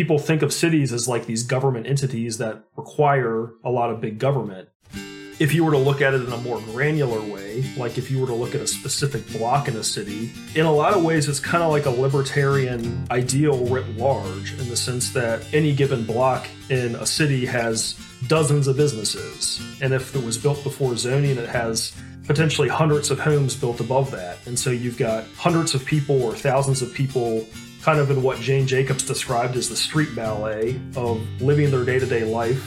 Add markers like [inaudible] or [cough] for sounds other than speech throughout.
people think of cities as like these government entities that require a lot of big government. If you were to look at it in a more granular way, like if you were to look at a specific block in a city, in a lot of ways it's kind of like a libertarian ideal writ large in the sense that any given block in a city has dozens of businesses. And if it was built before zoning, it has potentially hundreds of homes built above that. And so you've got hundreds of people or thousands of people kind of in what Jane Jacobs described as the street ballet of living their day to day life,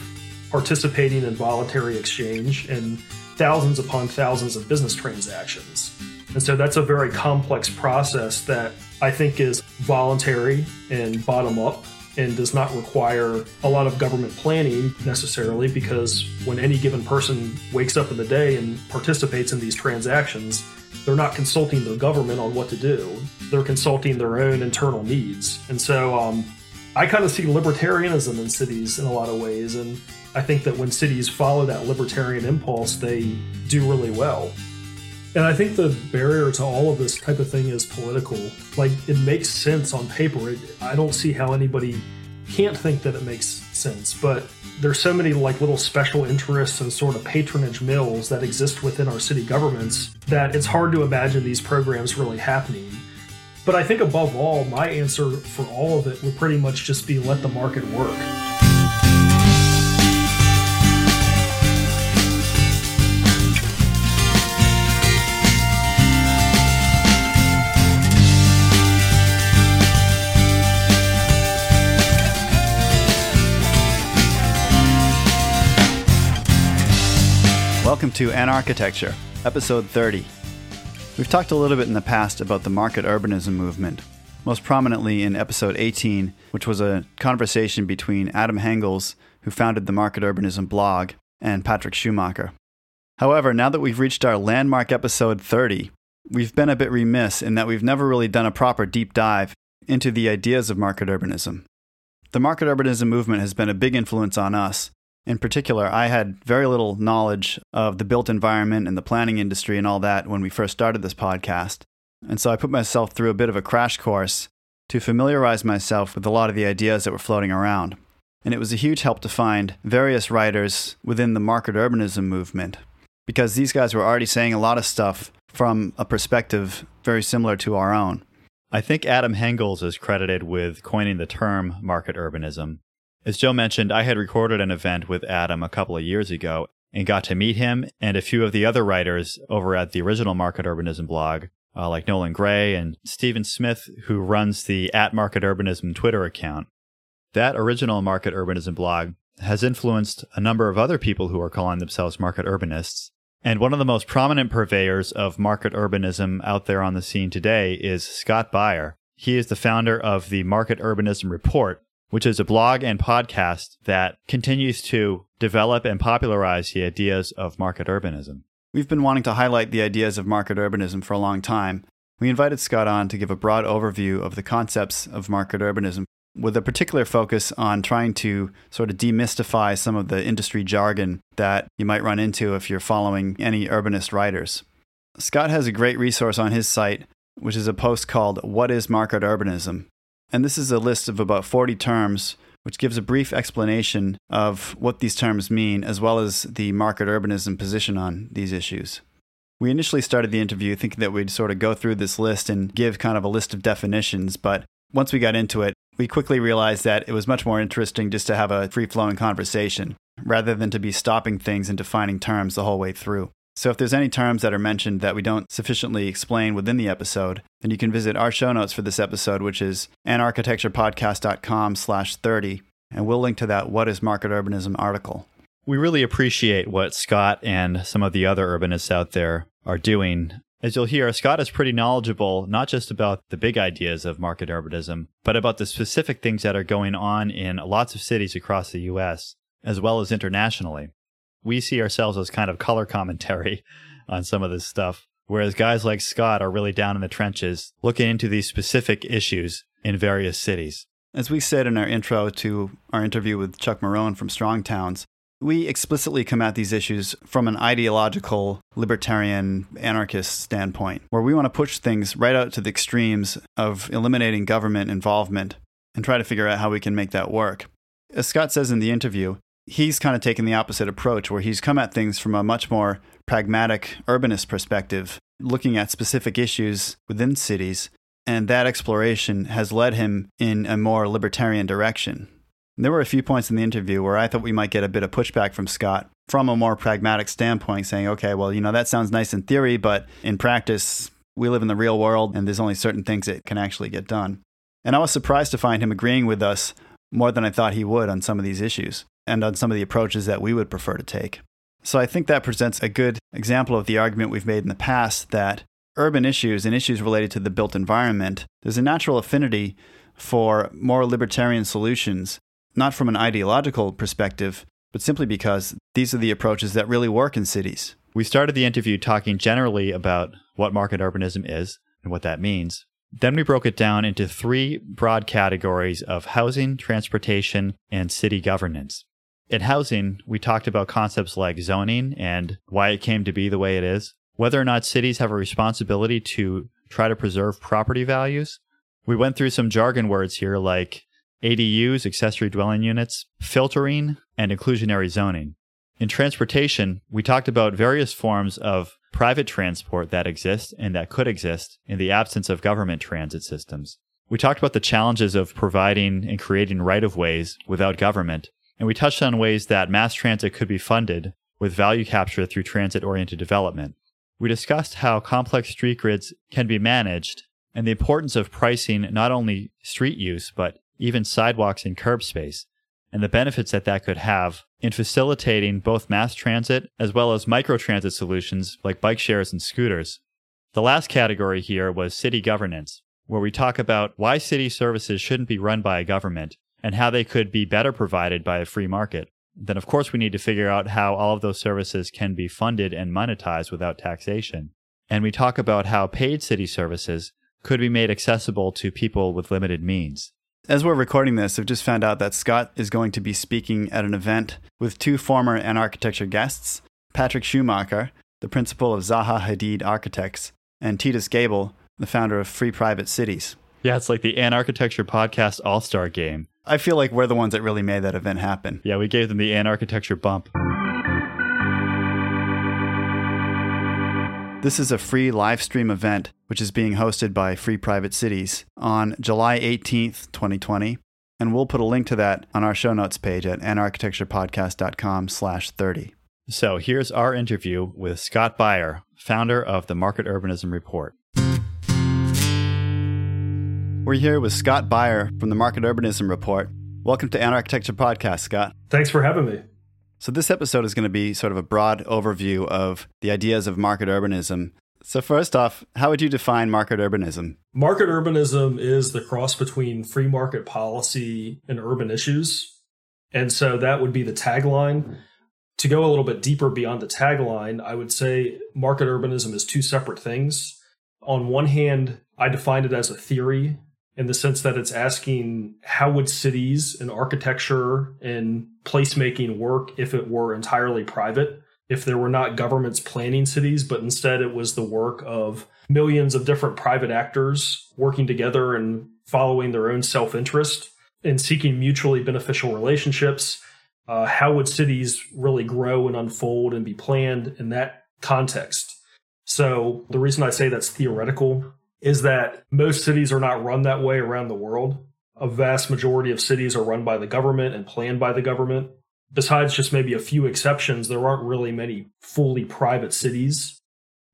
participating in voluntary exchange, and thousands upon thousands of business transactions. And so that's a very complex process that I think is voluntary and bottom up and does not require a lot of government planning necessarily because when any given person wakes up in the day and participates in these transactions, they're not consulting their government on what to do. They're consulting their own internal needs. And so um, I kind of see libertarianism in cities in a lot of ways. And I think that when cities follow that libertarian impulse, they do really well. And I think the barrier to all of this type of thing is political. Like, it makes sense on paper. It, I don't see how anybody can't think that it makes sense, but there's so many like little special interests and sort of patronage mills that exist within our city governments that it's hard to imagine these programs really happening. But I think above all, my answer for all of it would pretty much just be let the market work. Welcome to Anarchitecture, episode 30. We've talked a little bit in the past about the market urbanism movement, most prominently in episode 18, which was a conversation between Adam Hengels, who founded the Market Urbanism blog, and Patrick Schumacher. However, now that we've reached our landmark episode 30, we've been a bit remiss in that we've never really done a proper deep dive into the ideas of market urbanism. The market urbanism movement has been a big influence on us, in particular, I had very little knowledge of the built environment and the planning industry and all that when we first started this podcast. And so I put myself through a bit of a crash course to familiarize myself with a lot of the ideas that were floating around. And it was a huge help to find various writers within the market urbanism movement because these guys were already saying a lot of stuff from a perspective very similar to our own. I think Adam Hengels is credited with coining the term market urbanism. As Joe mentioned, I had recorded an event with Adam a couple of years ago and got to meet him and a few of the other writers over at the original Market Urbanism blog, uh, like Nolan Gray and Stephen Smith, who runs the at Market Urbanism Twitter account. That original Market Urbanism blog has influenced a number of other people who are calling themselves market urbanists. And one of the most prominent purveyors of market urbanism out there on the scene today is Scott Beyer. He is the founder of the Market Urbanism Report, which is a blog and podcast that continues to develop and popularize the ideas of market urbanism. We've been wanting to highlight the ideas of market urbanism for a long time. We invited Scott on to give a broad overview of the concepts of market urbanism with a particular focus on trying to sort of demystify some of the industry jargon that you might run into if you're following any urbanist writers. Scott has a great resource on his site, which is a post called What is Market Urbanism? And this is a list of about 40 terms, which gives a brief explanation of what these terms mean, as well as the market urbanism position on these issues. We initially started the interview thinking that we'd sort of go through this list and give kind of a list of definitions, but once we got into it, we quickly realized that it was much more interesting just to have a free flowing conversation rather than to be stopping things and defining terms the whole way through. So if there's any terms that are mentioned that we don't sufficiently explain within the episode, then you can visit our show notes for this episode, which is anarchitecturepodcast.com slash 30, and we'll link to that What is Market Urbanism article. We really appreciate what Scott and some of the other urbanists out there are doing. As you'll hear, Scott is pretty knowledgeable, not just about the big ideas of market urbanism, but about the specific things that are going on in lots of cities across the US, as well as internationally we see ourselves as kind of color commentary [laughs] on some of this stuff. Whereas guys like Scott are really down in the trenches looking into these specific issues in various cities. As we said in our intro to our interview with Chuck Marohn from Strong Towns, we explicitly come at these issues from an ideological, libertarian, anarchist standpoint, where we want to push things right out to the extremes of eliminating government involvement and try to figure out how we can make that work. As Scott says in the interview, he's kind of taken the opposite approach where he's come at things from a much more pragmatic urbanist perspective, looking at specific issues within cities, and that exploration has led him in a more libertarian direction. There were a few points in the interview where I thought we might get a bit of pushback from Scott from a more pragmatic standpoint, saying, okay, well, you know, that sounds nice in theory, but in practice, we live in the real world and there's only certain things that can actually get done. And I was surprised to find him agreeing with us more than I thought he would on some of these issues and on some of the approaches that we would prefer to take. So I think that presents a good example of the argument we've made in the past that urban issues and issues related to the built environment, there's a natural affinity for more libertarian solutions not from an ideological perspective, but simply because these are the approaches that really work in cities. We started the interview talking generally about what market urbanism is and what that means. Then we broke it down into three broad categories of housing, transportation, and city governance. In housing, we talked about concepts like zoning and why it came to be the way it is, whether or not cities have a responsibility to try to preserve property values. We went through some jargon words here like ADUs, accessory dwelling units, filtering, and inclusionary zoning. In transportation, we talked about various forms of private transport that exist and that could exist in the absence of government transit systems. We talked about the challenges of providing and creating right of ways without government, and we touched on ways that mass transit could be funded with value capture through transit oriented development. We discussed how complex street grids can be managed and the importance of pricing not only street use, but even sidewalks and curb space, and the benefits that that could have in facilitating both mass transit as well as microtransit solutions like bike shares and scooters. The last category here was city governance, where we talk about why city services shouldn't be run by a government and how they could be better provided by a free market. Then, of course, we need to figure out how all of those services can be funded and monetized without taxation. And we talk about how paid city services could be made accessible to people with limited means. As we're recording this, I've just found out that Scott is going to be speaking at an event with two former Anarchitecture guests Patrick Schumacher, the principal of Zaha Hadid Architects, and Titus Gebel, the founder of Free Private Cities. Yeah, it's like the Anarchitecture Podcast All Star game. I feel like we're the ones that really made that event happen. Yeah, we gave them the Anarchitecture bump. This is a free live stream event which is being hosted by Free Private Cities on July 18th, 2020. And we'll put a link to that on our show notes page at anarchitecturepodcast.com slash 30. So here's our interview with Scott Beyer, founder of the Market Urbanism Report. We're here with Scott Beyer from the Market Urbanism Report. Welcome to Anarchitecture Podcast, Scott. Thanks for having me. So, this episode is going to be sort of a broad overview of the ideas of market urbanism. So, first off, how would you define market urbanism? Market urbanism is the cross between free market policy and urban issues. And so that would be the tagline. To go a little bit deeper beyond the tagline, I would say market urbanism is two separate things. On one hand, I define it as a theory in the sense that it's asking how would cities and architecture and placemaking work if it were entirely private if there were not governments planning cities but instead it was the work of millions of different private actors working together and following their own self-interest and seeking mutually beneficial relationships. Uh, how would cities really grow and unfold and be planned in that context? So the reason i say that's theoretical is that most cities are not run that way around the world. A vast majority of cities are run by the government and planned by the government. Besides just maybe a few exceptions, there aren't really many fully private cities.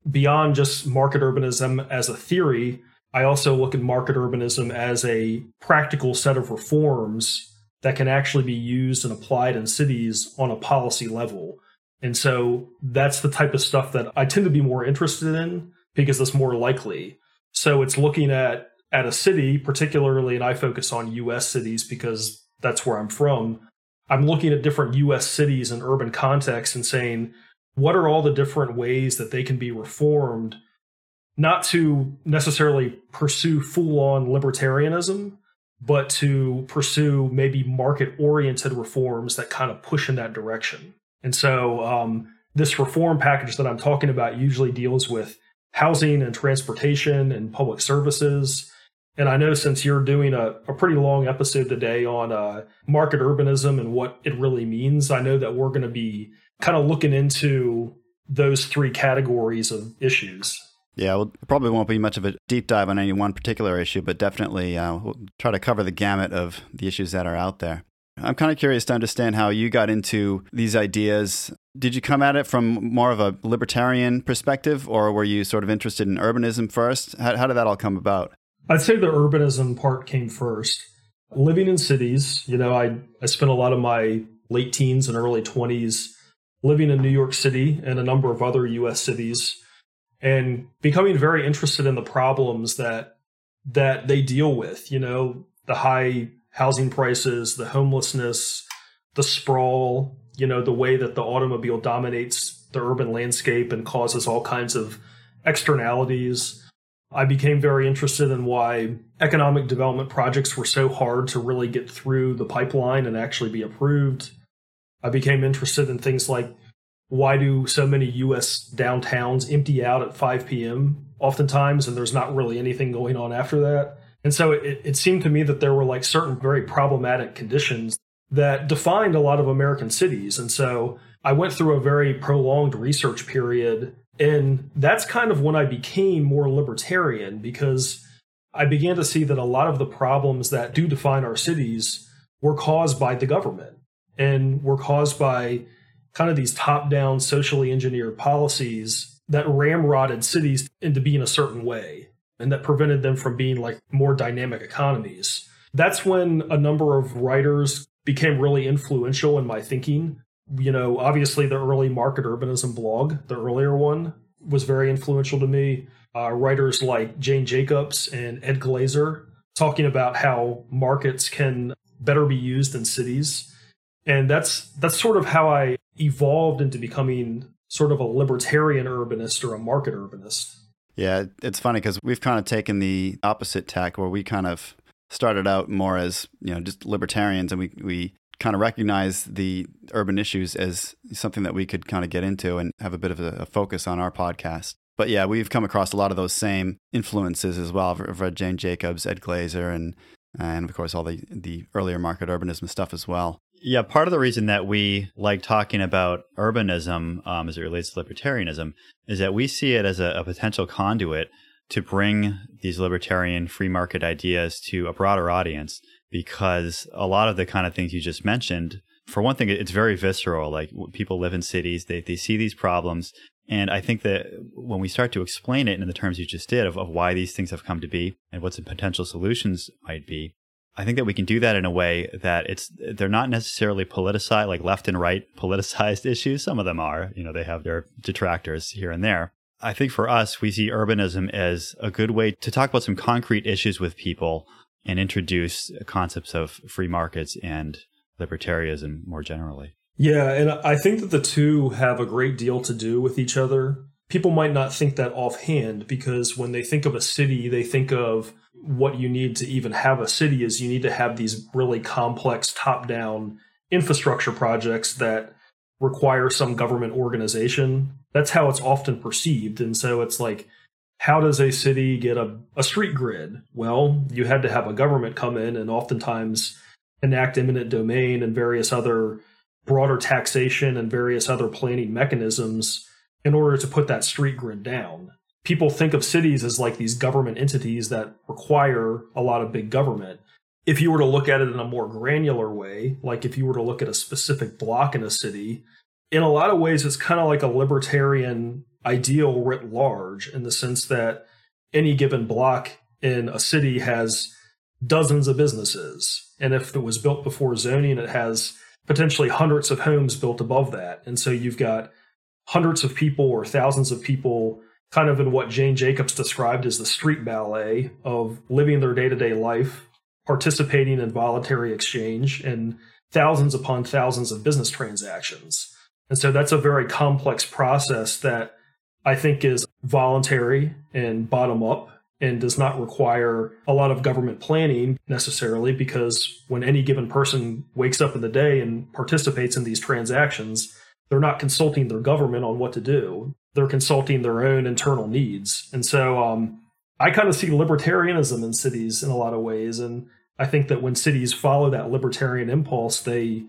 Beyond just market urbanism as a theory, I also look at market urbanism as a practical set of reforms that can actually be used and applied in cities on a policy level. And so that's the type of stuff that I tend to be more interested in because it's more likely. So it's looking at at a city, particularly, and I focus on US cities because that's where I'm from. I'm looking at different US cities and urban contexts and saying, what are all the different ways that they can be reformed, not to necessarily pursue full on libertarianism, but to pursue maybe market oriented reforms that kind of push in that direction. And so, um, this reform package that I'm talking about usually deals with housing and transportation and public services. And I know since you're doing a, a pretty long episode today on uh, market urbanism and what it really means, I know that we're going to be kind of looking into those three categories of issues. Yeah, well, probably won't be much of a deep dive on any one particular issue, but definitely uh, we'll try to cover the gamut of the issues that are out there. I'm kind of curious to understand how you got into these ideas. Did you come at it from more of a libertarian perspective, or were you sort of interested in urbanism first? How, how did that all come about? I'd say the urbanism part came first. Living in cities, you know, I, I spent a lot of my late teens and early 20s living in New York City and a number of other US cities and becoming very interested in the problems that that they deal with, you know, the high housing prices, the homelessness, the sprawl, you know, the way that the automobile dominates the urban landscape and causes all kinds of externalities. I became very interested in why economic development projects were so hard to really get through the pipeline and actually be approved. I became interested in things like why do so many US downtowns empty out at 5 p.m. oftentimes and there's not really anything going on after that? And so it, it seemed to me that there were like certain very problematic conditions that defined a lot of American cities. And so I went through a very prolonged research period. And that's kind of when I became more libertarian because I began to see that a lot of the problems that do define our cities were caused by the government and were caused by kind of these top down socially engineered policies that ramrodded cities into being a certain way and that prevented them from being like more dynamic economies. That's when a number of writers became really influential in my thinking. You know, obviously the early market urbanism blog, the earlier one, was very influential to me. Uh, writers like Jane Jacobs and Ed Glaeser talking about how markets can better be used in cities. And that's that's sort of how I evolved into becoming sort of a libertarian urbanist or a market urbanist. Yeah, it's funny because we've kind of taken the opposite tack where we kind of started out more as, you know, just libertarians and we, we kind of recognize the urban issues as something that we could kind of get into and have a bit of a, a focus on our podcast. But yeah, we've come across a lot of those same influences as well. I've read Jane Jacobs, Ed Glaeser, and and of course all the the earlier market urbanism stuff as well. Yeah, part of the reason that we like talking about urbanism um, as it relates to libertarianism is that we see it as a, a, potential conduit to bring these libertarian free market ideas to a broader audience because a lot of the kind of things you just mentioned, for one thing, it's very visceral. Like people live in cities, they, they see these problems. And I think that when we start to explain it in the terms you just did of, of why these things have come to be and what some potential solutions might be, I think that we can do that in a way that it's they're not necessarily politicized, like left and right [laughs] politicized issues. Some of them are, you know, they have their detractors here and there. I think for us, we see urbanism as a good way to talk about some concrete issues with people and introduce concepts of free markets and libertarianism more generally. Yeah, and I think that the two have a great deal to do with each other. People might not think that offhand because when they think of a city, they think of what you need to even have a city is you need to have these really complex top down infrastructure projects that require some government organization. That's how it's often perceived. And so it's like, how does a city get a, a street grid? Well, you had to have a government come in and oftentimes enact eminent domain and various other broader taxation and various other planning mechanisms in order to put that street grid down people think of cities as like these government entities that require a lot of big government. If you were to look at it in a more granular way, like if you were to look at a specific block in a city, in a lot of ways, it's kind of like a libertarian ideal writ large in the sense that any given block in a city has dozens of businesses. And if it was built before zoning, it has potentially hundreds of homes built above that. And so you've got hundreds of people or thousands of people kind of in what Jane Jacobs described as the street ballet of living their day to day life, participating in voluntary exchange, and thousands upon thousands of business transactions. And so that's a very complex process that I think is voluntary and bottom up and does not require a lot of government planning necessarily because when any given person wakes up in the day and participates in these transactions, they're not consulting their government on what to do they're consulting their own internal needs. And so um, I kind of see libertarianism in cities in a lot of ways. And I think that when cities follow that libertarian impulse, they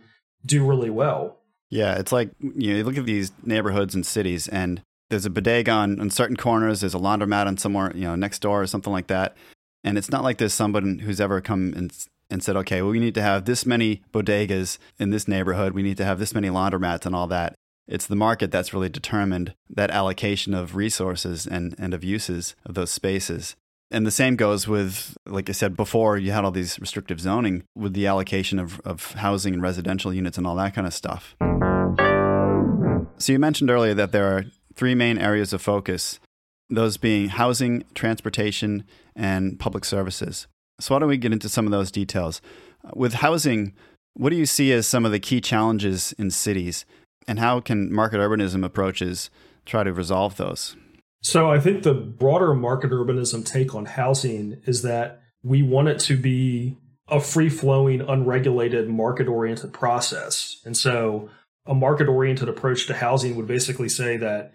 do really well. Yeah, it's like you, know, you look at these neighborhoods and cities, and there's a bodega on, on certain corners, there's a laundromat on somewhere, you know, next door or something like that. And it's not like there's someone who's ever come and, and said, okay, well, we need to have this many bodegas in this neighborhood, we need to have this many laundromats and all that. It's the market that's really determined that allocation of resources and, and of uses of those spaces. And the same goes with, like I said before, you had all these restrictive zoning with the allocation of, of housing and residential units and all that kind of stuff. So you mentioned earlier that there are three main areas of focus, those being housing, transportation, and public services. So why don't we get into some of those details? Uh, with housing, what do you see as some of the key challenges in cities, and how can market urbanism approaches try to resolve those? So I think the broader market urbanism take on housing is that we want it to be a free flowing, unregulated, market oriented process. And so a market oriented approach to housing would basically say that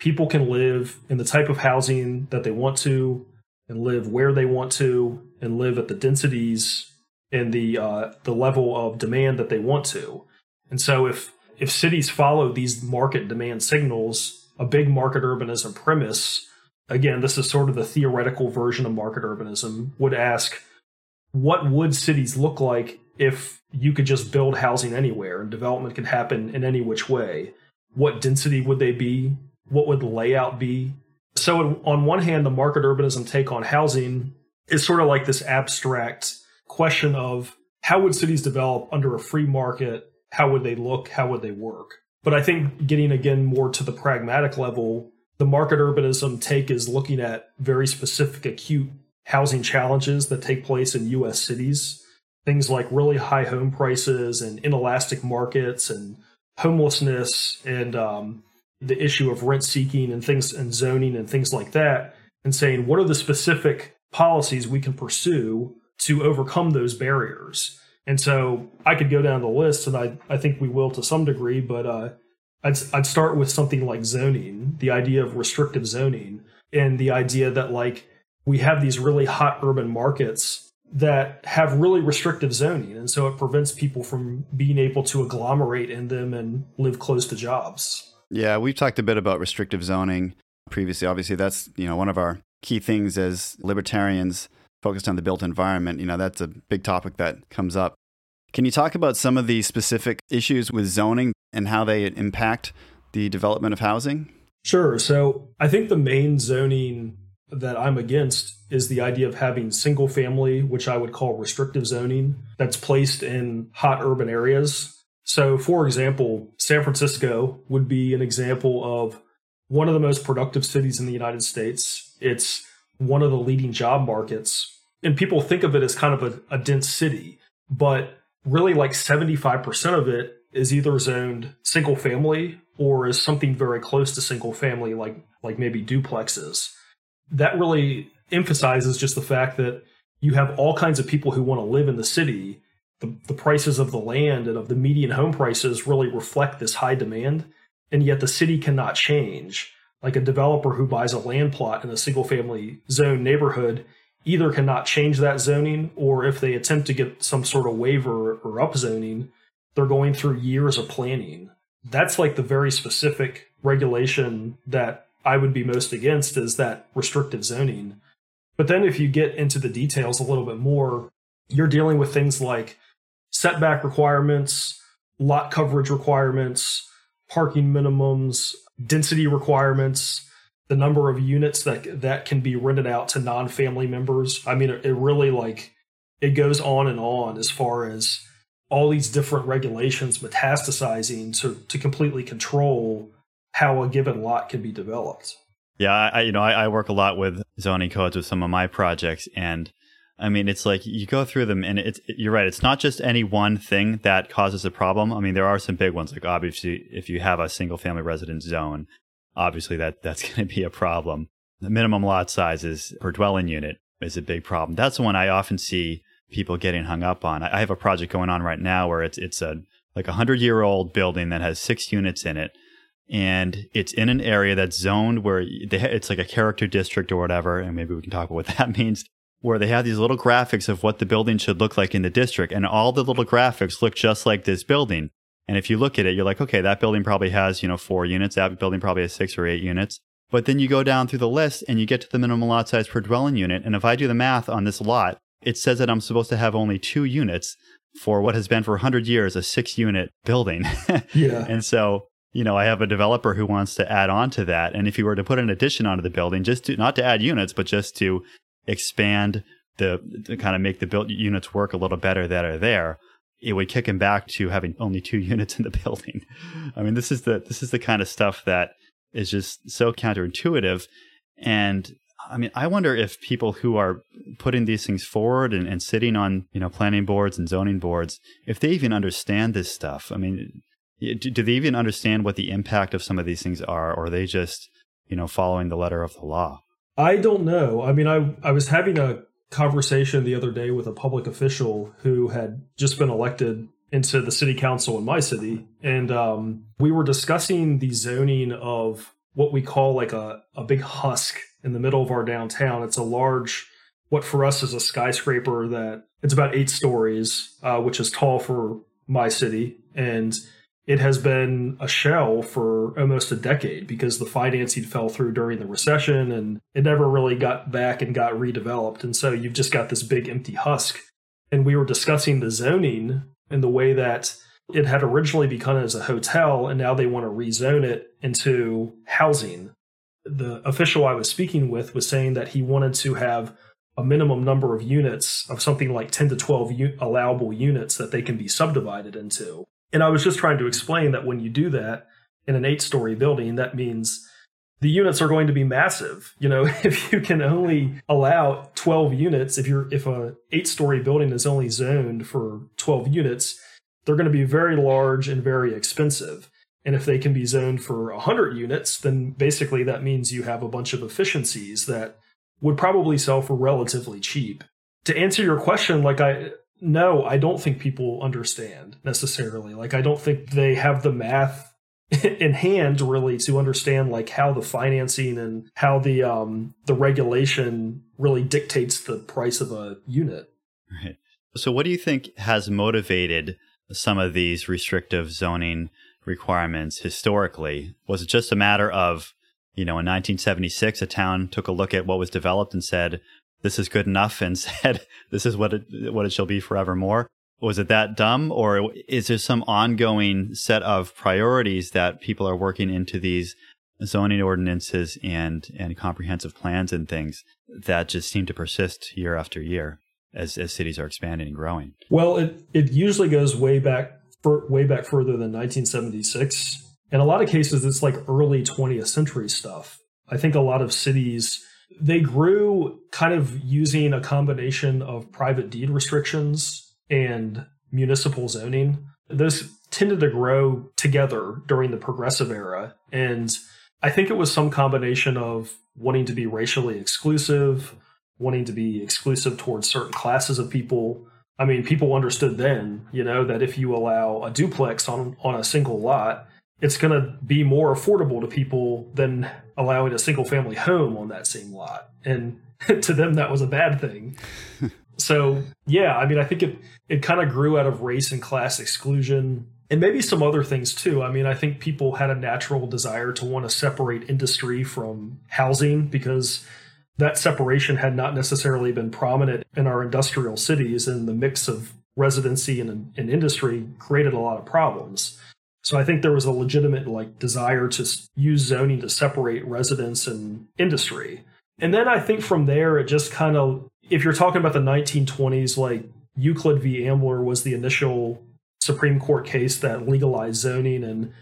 people can live in the type of housing that they want to and live where they want to and live at the densities and the uh, the level of demand that they want to. And so if if cities follow these market demand signals a big market urbanism premise, again, this is sort of the theoretical version of market urbanism, would ask what would cities look like if you could just build housing anywhere and development could happen in any which way? What density would they be? What would the layout be? So, on one hand, the market urbanism take on housing is sort of like this abstract question of how would cities develop under a free market? How would they look? How would they work? But I think getting again more to the pragmatic level, the market urbanism take is looking at very specific acute housing challenges that take place in US cities. Things like really high home prices and inelastic markets and homelessness and um, the issue of rent seeking and things and zoning and things like that, and saying what are the specific policies we can pursue to overcome those barriers. And so I could go down the list, and I, I think we will to some degree, but uh, I'd, I'd start with something like zoning, the idea of restrictive zoning, and the idea that like we have these really hot urban markets that have really restrictive zoning. And so it prevents people from being able to agglomerate in them and live close to jobs. Yeah, we've talked a bit about restrictive zoning previously. Obviously, that's you know one of our key things as libertarians focused on the built environment. You know, that's a big topic that comes up. Can you talk about some of the specific issues with zoning and how they impact the development of housing? Sure. So I think the main zoning that I'm against is the idea of having single family, which I would call restrictive zoning, that's placed in hot urban areas. So, for example, San Francisco would be an example of one of the most productive cities in the United States. It's one of the leading job markets. And people think of it as kind of a, a dense city, but really like 75% of it is either zoned single family or is something very close to single family, like like maybe duplexes. That really emphasizes just the fact that you have all kinds of people who want to live in the city. The, the prices of the land and of the median home prices really reflect this high demand, and yet the city cannot change. Like a developer who buys a land plot in a single family zone neighborhood either cannot change that zoning or if they attempt to get some sort of waiver or upzoning, they're going through years of planning. That's like the very specific regulation that I would be most against is that restrictive zoning. But then if you get into the details a little bit more, you're dealing with things like setback requirements, lot coverage requirements, parking minimums, density requirements, the number of units that that can be rented out to non-family members. I mean, it, really like it goes on and on as far as all these different regulations metastasizing to to completely control how a given lot can be developed. Yeah, I, you know, I, I work a lot with zoning codes with some of my projects, and I mean, it's like you go through them, and it's you're right. It's not just any one thing that causes a problem. I mean, there are some big ones, like obviously, if you have a single family residence zone, obviously that that's [laughs] going to be a problem. The minimum lot sizes per dwelling unit is a big problem. That's the one I often see people getting hung up on. I have a project going on right now where it's it's a like a hundred year old building that has six units in it, and it's in an area that's zoned where it's like a character district or whatever. And maybe we can talk about what [laughs] that means. Where they have these little graphics of what the building should look like in the district, and all the little graphics look just like this building. And if you look at it, you're like, okay, that building probably has, you know, four units. That building probably has six or eight units. But then you go down through the list and you get to the minimum lot size per dwelling unit. And if I do the math on this lot, it says that I'm supposed to have only two units for what has been for 100 years a six unit building. [laughs] yeah. and so, you know, I have a developer who wants to add on to that. And if you were to put an addition onto the building, just to not to add units, but just to expand the, to kind of make the built units work a little better that are there, it would kick him back to having only two [laughs] units in the building. I mean, this is the this is the kind of stuff that is just so counterintuitive. And I mean, I wonder if people who are putting these things forward and, and sitting on, you know, planning boards and zoning boards, if they even understand this stuff. I mean, do, do they even understand what the impact of some of these things are, or are they just, you know, following the letter of the law? I don't know. I mean, I I was having a conversation the other day with a public official who had just been elected into the city council in my city, and um, we were discussing the zoning of what we call like a, a big husk in the middle of our downtown. It's a large, what for us is a skyscraper that it's about eight stories, uh, which is tall for my city. And it has been a shell for almost a decade because the financing fell through during the recession and it never really got back and got redeveloped. And so you've just got this big empty husk. And we were discussing the zoning and the way that it had originally begun as a hotel and now they want to rezone it into housing. The official I was speaking with was saying that he wanted to have a minimum number of units of something like 10 to 12 u- allowable units that they can be subdivided into. And I was just trying to explain that when you do that in an eight story building, that means the units are going to be massive. You know, [laughs] if you can only allow 12 units, if you're if a eight story building is only zoned for 12 units, they're going to be very large and very expensive. And if they can be zoned for 100 units, then basically that means you have a bunch of efficiencies that would probably sell for relatively cheap. To answer your question, like I no, I don't think people understand necessarily. Like I don't think they have the math [laughs] in hand really to understand like how the financing and how the um the regulation really dictates the price of a unit. Right. So what do you think has motivated some of these restrictive zoning requirements historically? Was it just a matter of, you know, in 1976, a town took a look at what was developed and said, this is good enough and [laughs] said, this is what it, what it shall be forevermore? Was it that dumb or is there some ongoing set of priorities that people are working into these zoning ordinances and, and comprehensive plans and things that just seem to persist year after year? as, as cities are expanding and growing? Well, it, it usually goes way back for, way back further than 1976. In a lot of cases, it's like early 20th century stuff. I think a lot of cities they grew kind of using a combination of private deed restrictions and municipal zoning. Those tended to grow together during the progressive era. And I think it was some combination of wanting to be racially exclusive, wanting to be exclusive towards certain classes of people. I mean, people understood then, you know, that if you allow a duplex on on a single lot, it's going to be more affordable to people than allowing a single family home on that same lot. And [laughs] to them that was a bad thing. [laughs] so, yeah, I mean, I think it it kind of grew out of race and class exclusion and maybe some other things too. I mean, I think people had a natural desire to want to separate industry from housing because that separation had not necessarily been prominent in our industrial cities, and the mix of residency and, and industry created a lot of problems. So I think there was a legitimate like desire to use zoning to separate residents and industry. And then I think from there it just kind of if you're talking about the 1920s like Euclid v Ambler was the initial Supreme Court case that legalized zoning and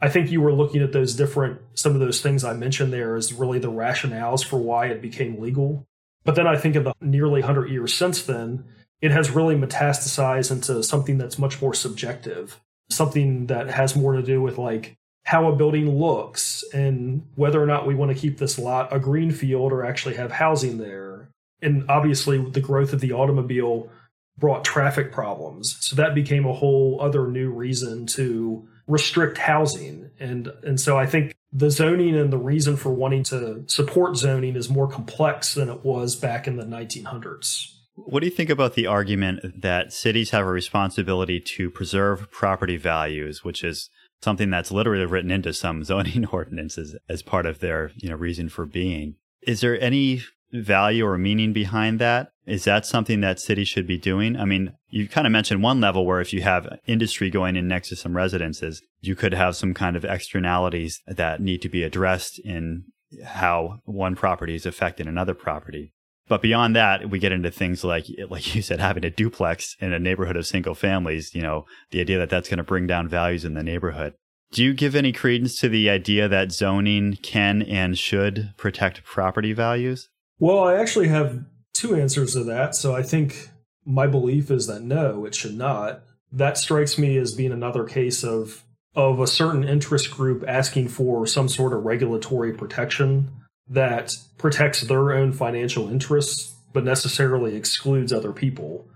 I think you were looking at those different, some of those things I mentioned there as really the rationales for why it became legal. But then I think in the nearly 100 years since then, it has really metastasized into something that's much more subjective, something that has more to do with like how a building looks and whether or not we want to keep this lot a green field or actually have housing there. And obviously, the growth of the automobile brought traffic problems. So that became a whole other new reason to restrict housing. And and so I think the zoning and the reason for wanting to support zoning is more complex than it was back in the 1900s. What do you think about the argument that cities have a responsibility to preserve property values, which is something that's literally written into some [laughs] zoning ordinances as part of their, you know, reason for being? Is there any value or meaning behind that? Is that something that cities should be doing? I mean, you kind of mentioned one level where if you have industry going in next to some residences, you could have some kind of externalities that need to be addressed in how one property is affecting another property. But beyond that, we get into things like, like you said, having a duplex in a neighborhood of single families, you know, the idea that that's going to bring down values in the neighborhood. Do you give any credence to the idea that zoning can and should protect property values? Well, I actually have two answers to that. So I think my belief is that no, it should not. That strikes me as being another case of of a certain interest group asking for some sort of regulatory protection that protects their own financial interests but necessarily excludes other people.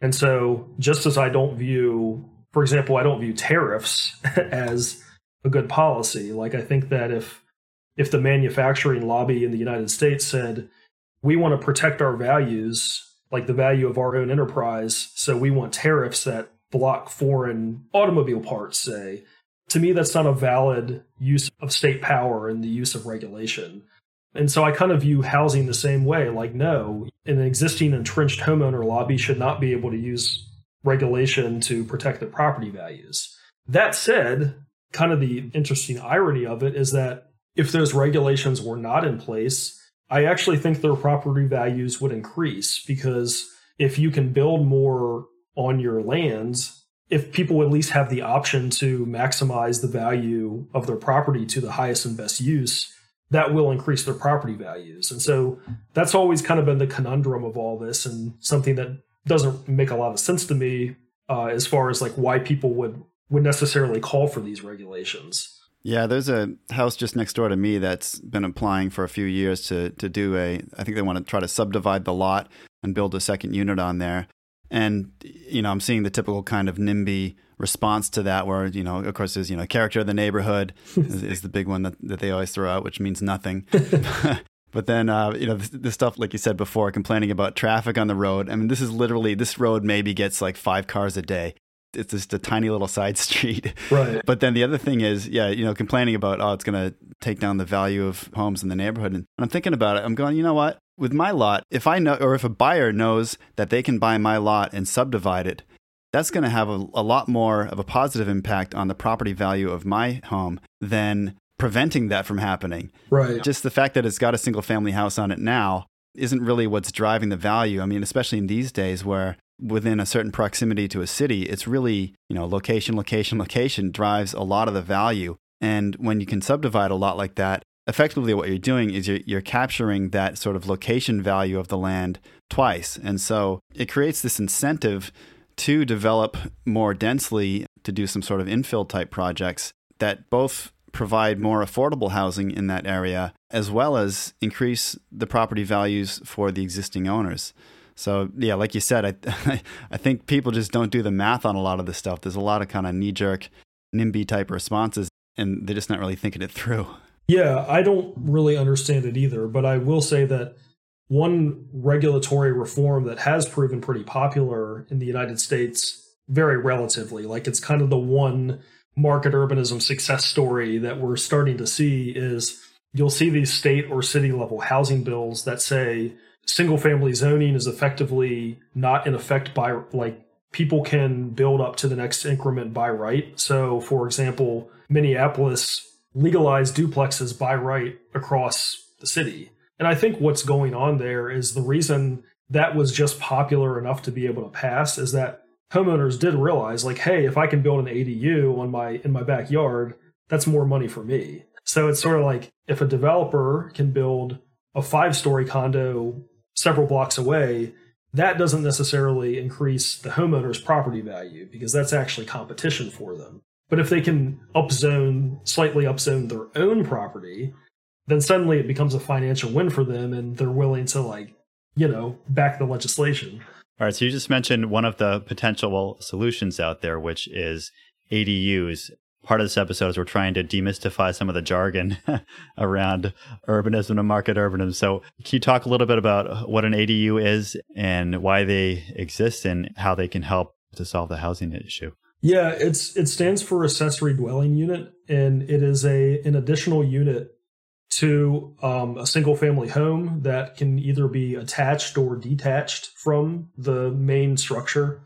And so, just as I don't view, for example, I don't view tariffs [laughs] as a good policy, like I think that if if the manufacturing lobby in the United States said, we want to protect our values, like the value of our own enterprise, so we want tariffs that block foreign automobile parts, say, to me, that's not a valid use of state power and the use of regulation. And so I kind of view housing the same way. Like, no, an existing entrenched homeowner lobby should not be able to use regulation to protect their property values. That said, kind of the interesting irony of it is that if those regulations were not in place, I actually think their property values would increase because if you can build more on your lands, if people at least have the option to maximize the value of their property to the highest and best use, that will increase their property values. And so that's always kind of been the conundrum of all this and something that doesn't make a lot of sense to me uh, as far as like why people would would necessarily call for these regulations. Yeah, there's a house just next door to me that's been applying for a few years to to do a I think they want to try to subdivide the lot and build a second unit on there. And you know, I'm seeing the typical kind of NIMBY response to that, where you know, of course, there's you know, character of the neighborhood is, [laughs] is, the big one that, that they always throw out, which means nothing. [laughs] [laughs] but then uh, you know, the, the stuff like you said before, complaining about traffic on the road. I mean, this is literally this road maybe gets like five cars a day it's just a tiny little side street. Right. But then the other thing is, yeah, you know, complaining about, oh, it's going to take down the value of homes in the neighborhood. And I'm thinking about it. I'm going, you know what? With my lot, if I know, or if a buyer knows that they can buy my lot and subdivide it, that's going to have a, a lot more of a positive impact on the property value of my home than preventing that from happening. Right. Just the fact that it's got a single family house on it now isn't really what's driving the value. I mean, especially in these days where within a certain proximity to a city, it's really, you know, location, location, location drives a lot of the value. And when you can subdivide a lot like that, effectively what you're doing is you're, you're capturing that sort of location value of the land twice. And so it creates this incentive to develop more densely to do some sort of infill type projects that both provide more affordable housing in that area as well as increase the property values for the existing owners. So yeah, like you said, I [laughs] I think people just don't do the math on a lot of this stuff. There's a lot of kind of knee jerk, NIMBY type responses, and they're just not really thinking it through. Yeah, I don't really understand it either, but I will say that one regulatory reform that has proven pretty popular in the United States, very relatively, like it's kind of the one market urbanism success story that we're starting to see is you'll see these state or city level housing bills that say single family zoning is effectively not in effect by like people can build up to the next increment by right. So, for example, Minneapolis legalized duplexes by right across the city. And I think what's going on there is the reason that was just popular enough to be able to pass is that homeowners did realize like hey if i can build an adu on my in my backyard that's more money for me so it's sort of like if a developer can build a five story condo several blocks away, that doesn't necessarily increase the homeowner's property value because that's actually competition for them. But if they can upzone, slightly upzone their own property, then suddenly it becomes a financial win for them and they're willing to, like, you know, back the legislation. All right. So you just mentioned one of the potential solutions out there, which is ADUs. part of this episode is we're trying to demystify some of the jargon [laughs] around urbanism and market urbanism. So, can you talk a little bit about what an ADU is and why they exist and how they can help to solve the housing issue? Yeah, it's it stands for accessory dwelling unit, and it is a an additional unit to um, a single family home that can either be attached or detached from the main structure.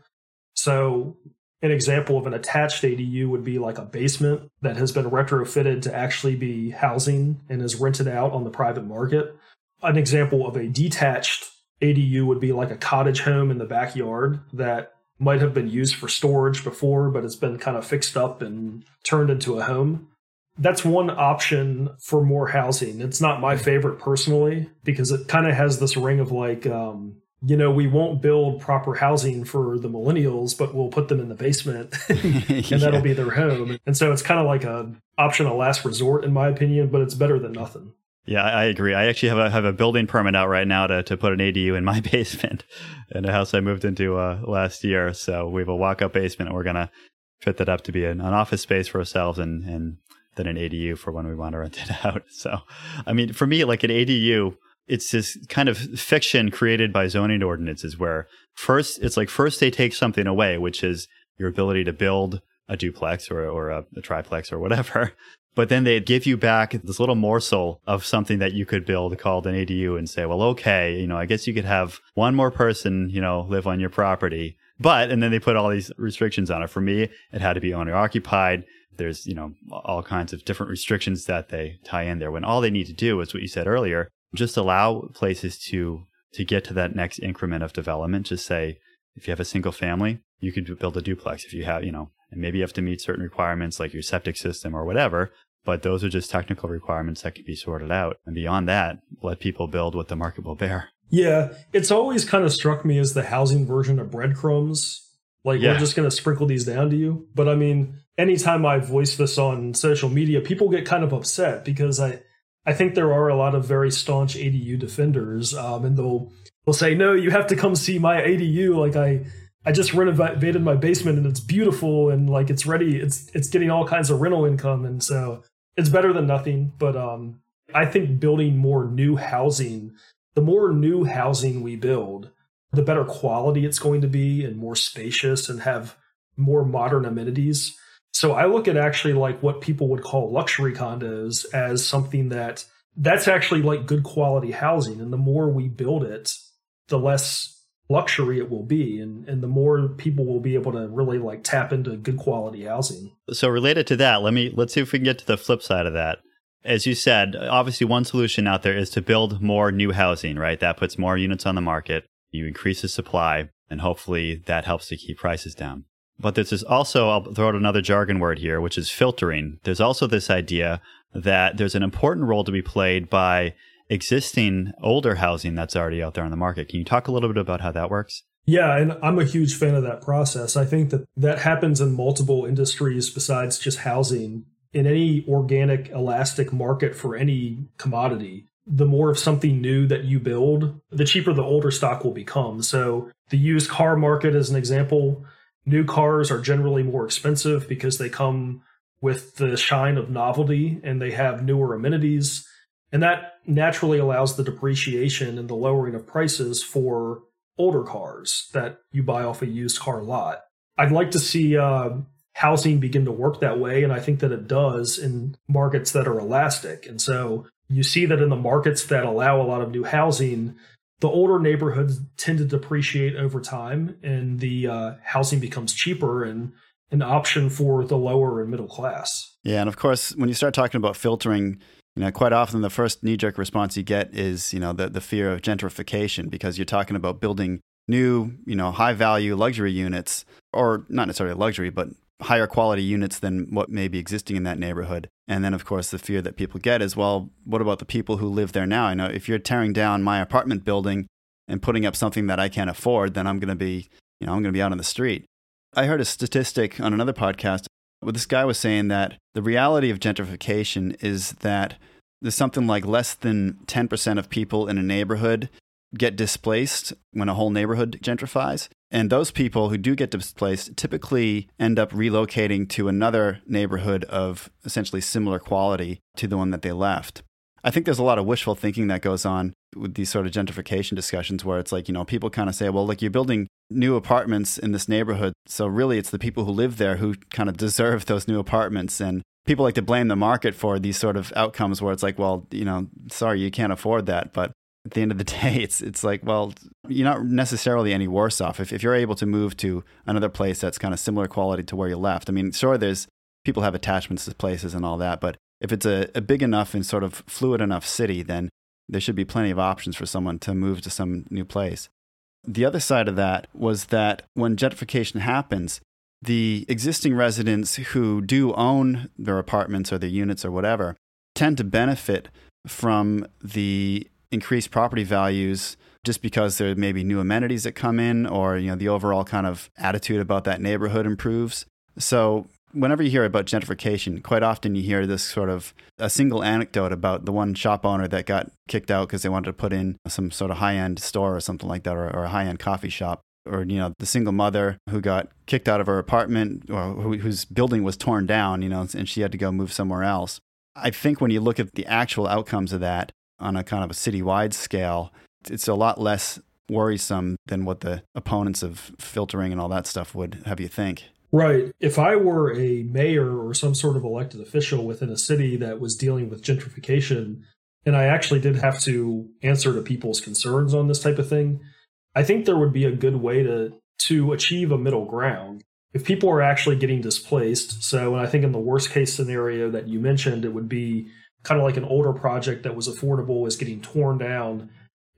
So, an example of an attached ADU would be like a basement that has been retrofitted to actually be housing and is rented out on the private market. An example of a detached ADU would be like a cottage home in the backyard that might have been used for storage before, but it's been kind of fixed up and turned into a home. That's one option for more housing. It's not my favorite personally because it kind of has this ring of like, um, you know, we won't build proper housing for the millennials, but we'll put them in the basement [laughs] [laughs] and yeah. that'll be their home. And so it's kind of like a option of last resort, in my opinion, but it's better than nothing. Yeah, I agree. I actually have a have a building permit out right now to to put an ADU in my [laughs] basement in a house I moved into uh, last year. So we have a walk up basement, and we're gonna fit that up to be an, an office space for ourselves and and then an ADU for when we want to [laughs] rent it out. So, I mean, for me, like an ADU, it's this kind of fiction created by zoning ordinances where first it's like first they take something away, which is your ability to build a duplex or, or a, a triplex or whatever. [laughs] But then they give you back this little morsel of something that you could build called an ADU and say, well, okay, you know, I guess you could have one more person, you know, live on your property. But, and then they put all these restrictions on it. For me, it had to be owner occupied. There's, you know, all kinds of different restrictions that they tie in there when all they need to do is what you said earlier, just allow places to, to get to that next increment of development. Just say, if you have a single family, you could build a duplex. If you have, you know, and maybe you have to meet certain requirements like your septic system or whatever, but those are just technical requirements that can be sorted out. And beyond that, let people build what the market will bear. Yeah, it's always kind of struck me as the housing version of breadcrumbs. Like yeah. we're just going to sprinkle these down to you. But I mean, anytime I voice this on social media, people get kind of upset because I I think there are a lot of very staunch ADU defenders, um, and they'll they'll say, "No, you have to come see my ADU." Like I I just renovated my basement and it's beautiful and like it's ready. It's it's getting all kinds of rental income, and so it's better than nothing. But um, I think building more new housing, the more new housing we build, the better quality it's going to be and more spacious and have more modern amenities. So I look at actually like what people would call luxury condos as something that that's actually like good quality housing. And the more we build it, the less luxury it will be. And and the more people will be able to really like tap into good quality housing. So related to that let me let's see if we can get to the flip side of that. As you said obviously one solution out there is to build more new housing right? That puts more units on the market. You increase the supply and hopefully that helps to keep prices down but this is also i'll throw out another jargon word here which is filtering there's also this idea that there's an important role to be played by existing older housing that's already out there on the market. Can you talk a little bit about how that works? Yeah, and I'm a huge fan of that process. I think that that happens in multiple industries besides just housing. In any organic, elastic market for any commodity, the more of something new that you build, the cheaper the older stock will become. So, the used car market, as an example, new cars are generally more expensive because they come with the shine of novelty and they have newer amenities and that naturally allows the depreciation and the lowering of prices for older cars that you buy off a used car lot. I'd like to see uh, housing begin to work that way, and I think that it does in markets that are elastic. And so you see that in the markets that allow a lot of new housing, the older neighborhoods tend to depreciate over time, and the uh, housing becomes cheaper and an option for the lower and middle class. Yeah, and of course, when you start talking about filtering, you know, quite often the first knee jerk response you get is, you know, the, the fear of gentrification because you're talking about building new, you know, high value luxury units, or not necessarily luxury, but higher quality units than what may be existing in that neighborhood. And then, of course, the fear that people get is, well, what about the people who live there now? I know if you're tearing down my apartment building and putting up something that I can't afford, then I'm going to be, you know, I'm going to be out on the street. I heard a statistic on another podcast well, this guy was saying that the reality of gentrification is that there's something like less than 10% of people in a neighborhood get displaced when a whole neighborhood gentrifies. And those people who do get displaced typically end up relocating to another neighborhood of essentially similar quality to the one that they left. I think there's a lot of wishful thinking that goes on with these sort of gentrification discussions where it's like, you know, people kind of say, well, look, you're building new apartments in this neighborhood. So really, it's the people who live there who kind of deserve those new apartments. And people like to blame the market for these sort of outcomes where it's like, well, you know, sorry, you can't afford that. But at the end of the [laughs] day, it's it's like, well, you're not necessarily any worse off if, if you're able to move to another place that's kind of similar quality to where you left. I mean, sure, there's people have attachments to places and all that, but if it's a, a big enough and sort of fluid enough city, then there should be plenty of options for someone to move to some new place. The other side of that was that when gentrification happens, the existing residents who do own their apartments or their units or whatever tend to benefit from the increased property values just because there may be new amenities that come in or you know the overall kind of attitude about that neighborhood improves. So whenever you hear about gentrification, quite often you hear this sort of a single anecdote about the one shop owner that got kicked out because they wanted to put in some sort of high end store or something like that, or, or a high end coffee shop. Or you know the single mother who got kicked out of her apartment or who, whose building was torn down, you know, and she had to go move somewhere else. I think when you look at the actual outcomes of that on a kind of a citywide scale, it's a lot less worrisome than what the opponents of filtering and all that stuff would have you think. Right. If I were a mayor or some sort of elected official within a city that was dealing with gentrification, and I actually did have to answer to people's concerns on this type of thing, I think there would be a good way to to achieve a middle ground. If people are actually getting displaced, so and I think in the worst case scenario that you mentioned, it would be kind of like an older project that was affordable is getting torn down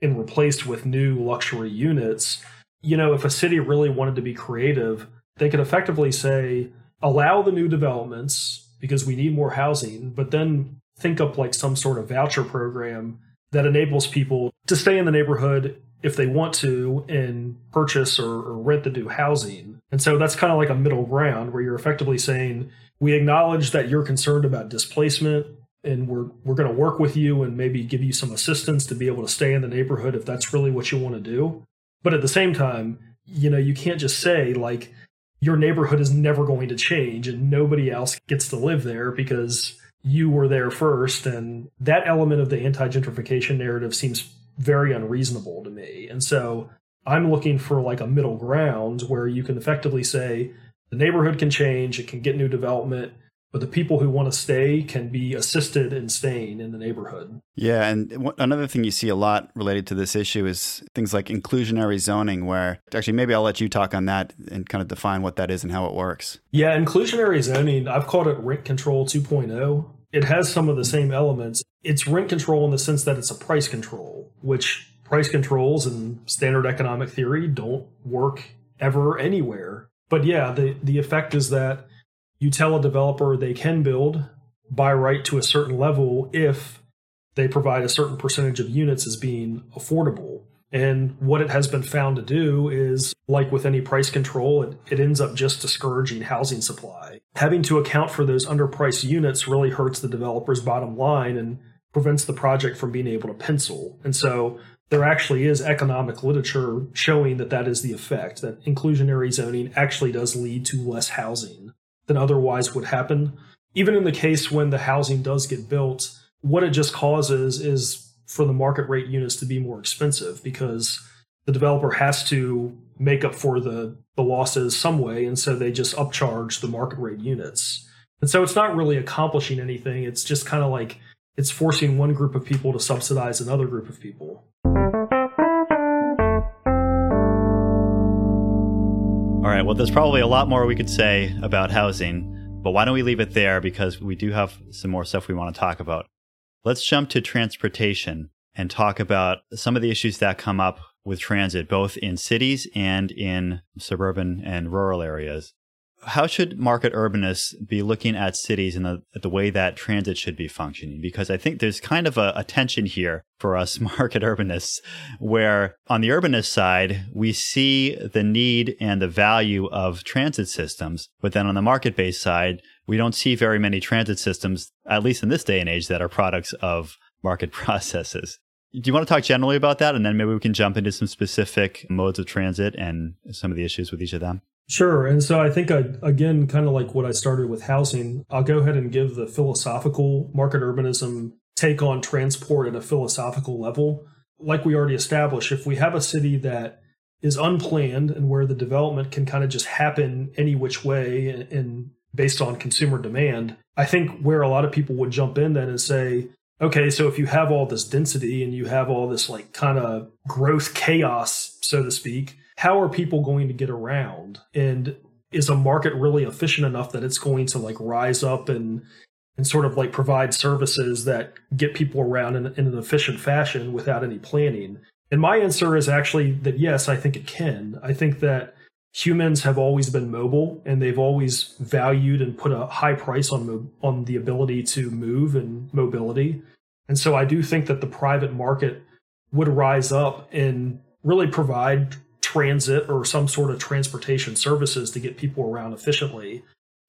and replaced with new luxury units. You know, if a city really wanted to be creative, they could effectively say, allow the new developments because we need more housing, but then think up like some sort of voucher program that enables people to stay in the neighborhood if they want to and purchase or, or rent the new housing. And so that's kind of like a middle ground where you're effectively saying, we acknowledge that you're concerned about displacement and we're we're going to work with you and maybe give you some assistance to be able to stay in the neighborhood if that's really what you want to do. But at the same time, you know, you can't just say like your neighborhood is never going to change and nobody else gets to live there because you were there first. And that element of the anti gentrification narrative seems very unreasonable to me. And so I'm looking for like a middle ground where you can effectively say the neighborhood can change, it can get new development, but the people who want to stay can be assisted in staying in the neighborhood. Yeah, and another thing you see a lot related to this issue is things like inclusionary zoning, where actually maybe I'll let you talk on that and kind of define what that is and how it works. Yeah, inclusionary zoning, I've called it rent control 2.0. It has some of the same elements. It's rent control in the sense that it's a price control, which price controls in standard economic theory don't work ever anywhere. But yeah, the, the effect is that you tell a developer they can build by right to a certain level if they provide a certain percentage of units as being affordable. And what it has been found to do is, like with any price control, it, it ends up just discouraging housing supply. Having to account for those underpriced units really hurts the developer's bottom line and prevents the project from being able to pencil. And so there actually is economic literature showing that that is the effect, that inclusionary zoning actually does lead to less housing than otherwise would happen. Even in the case when the housing does get built, what it just causes is for the market rate units to be more expensive because the developer has to make up for the, the losses some way. And so they just upcharge the market rate units. And so it's not really accomplishing anything. It's just kind of like it's forcing one group of people to subsidize another group of people. All right. Well, there's probably a lot more we could say about housing, but why don't we leave it there because we do have some more stuff we want to talk about. Let's jump to transportation and talk about some of the issues that come up with transit, both in cities and in suburban and rural areas how should market urbanists be looking at cities and the, the way that transit should be functioning? Because I think there's kind of a, a, tension here for us [laughs] market urbanists, where on the urbanist side, we see the need and the value of transit systems. But then on the market based side, we don't see very many transit systems, at least in this day and age, that are products of market [laughs] processes Do you want to talk generally about that? And then maybe we can jump into some specific modes of transit and some of the issues with each of them? Sure. And so I think, I, again, kind of like what I started with housing, I'll go ahead and give the philosophical market urbanism take on transport at a philosophical level. Like we already established, if we have a city that is unplanned and where the development can kind of just happen any which way and, and based on consumer demand, I think where a lot of people would jump in then and say, okay, so if you have all this density and you have all this like kind of growth chaos, so to speak, how are people going to get around? And is a market really efficient enough that it's going to like rise up and and sort of like provide services that get people around in, in an efficient fashion without any planning? And my answer is actually that yes, I think it can. I think that humans have always been mobile and they've always valued and put a high price on mo- on the ability to move and mobility. And so I do think that the private market would rise up and really provide transit or some sort of transportation services to get people around efficiently.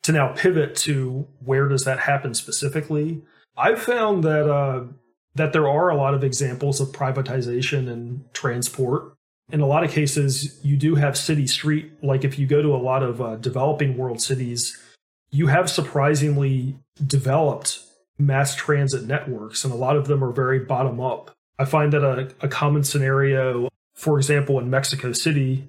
To now pivot to where does that happen specifically? I've found that uh, that there are a lot of examples of privatization and transport. In a lot of cases, you do have city street. Like if you go to a lot of uh, developing world cities, you have surprisingly developed mass transit networks, and a lot of them are very bottom up. I find that a, a common scenario, for example, in Mexico City,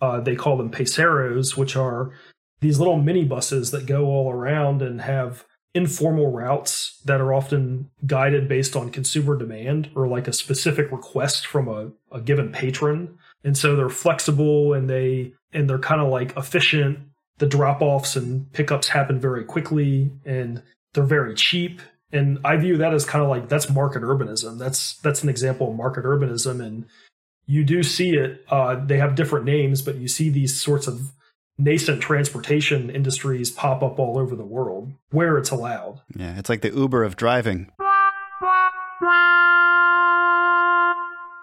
uh, they call them peseros, which are these little minibuses that go all around and have informal routes that are often guided based on consumer demand or like a specific request from a, a given patron. And so they're flexible and they and they're kind of like efficient. The drop-offs and pickups happen very quickly and they're very cheap. And i view that as kind of like that's market urbanism. That's that's an example of market urbanism and you do see it uh, they have different names but you see these sorts of nascent transportation industries pop up all over the world where it's allowed. Yeah, it's like the Uber of driving.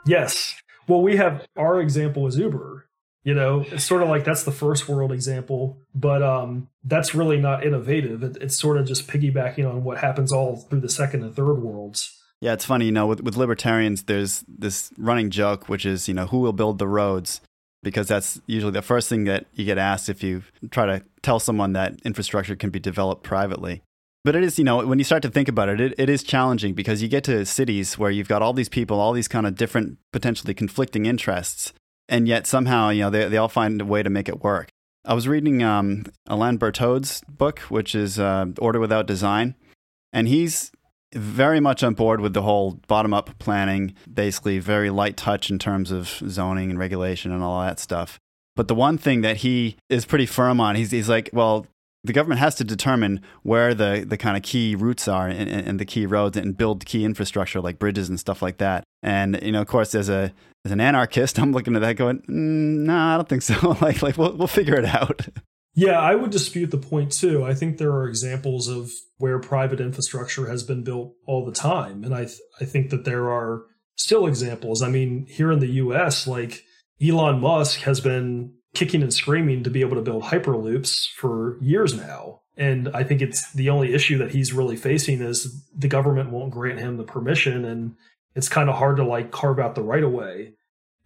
Yes. Well, we have our example is Uber. You know, it's sort of like that's the first world example, but um, that's really not innovative. It, it's sort of just piggybacking on what happens all through the second and third worlds. Yeah, it's funny, you know, with, with libertarians, there's this running joke, which is, you know, who will build the roads? because that's usually the first thing that you get asked if you try to tell someone that infrastructure can be developed privately. But it is, you know, when you start to think about it, it, it is challenging because you get to cities where you've got all these people, all these kind of different, potentially conflicting interests, and yet somehow, you know, they, they all find a way to make it work. I was reading um, Alain Bertaud's book, which is uh, Order Without Design, and he's very much on board with the whole bottom up planning, basically very light touch in terms of zoning and regulation and all that stuff. But the one thing that he is pretty firm on, he's, he's like, well, the government has to determine where the, the kind of key routes are and, and the key roads and build key infrastructure like bridges and stuff like that. And, you know, of course, as a, as an anarchist, [laughs] I'm looking at that going, mm, no, I don't think so. [laughs] like, like we'll, we'll figure it out. Yeah, I would dispute the point too. I think there are examples of where private infrastructure has been built all the time, and I th- I think that there are still examples. I mean, here in the U.S., like Elon Musk has been kicking and screaming to be able to build hyperloops for years now, and I think it's the only issue that he's really facing is the government won't grant him the permission, and it's kind of hard to like carve out the right of way.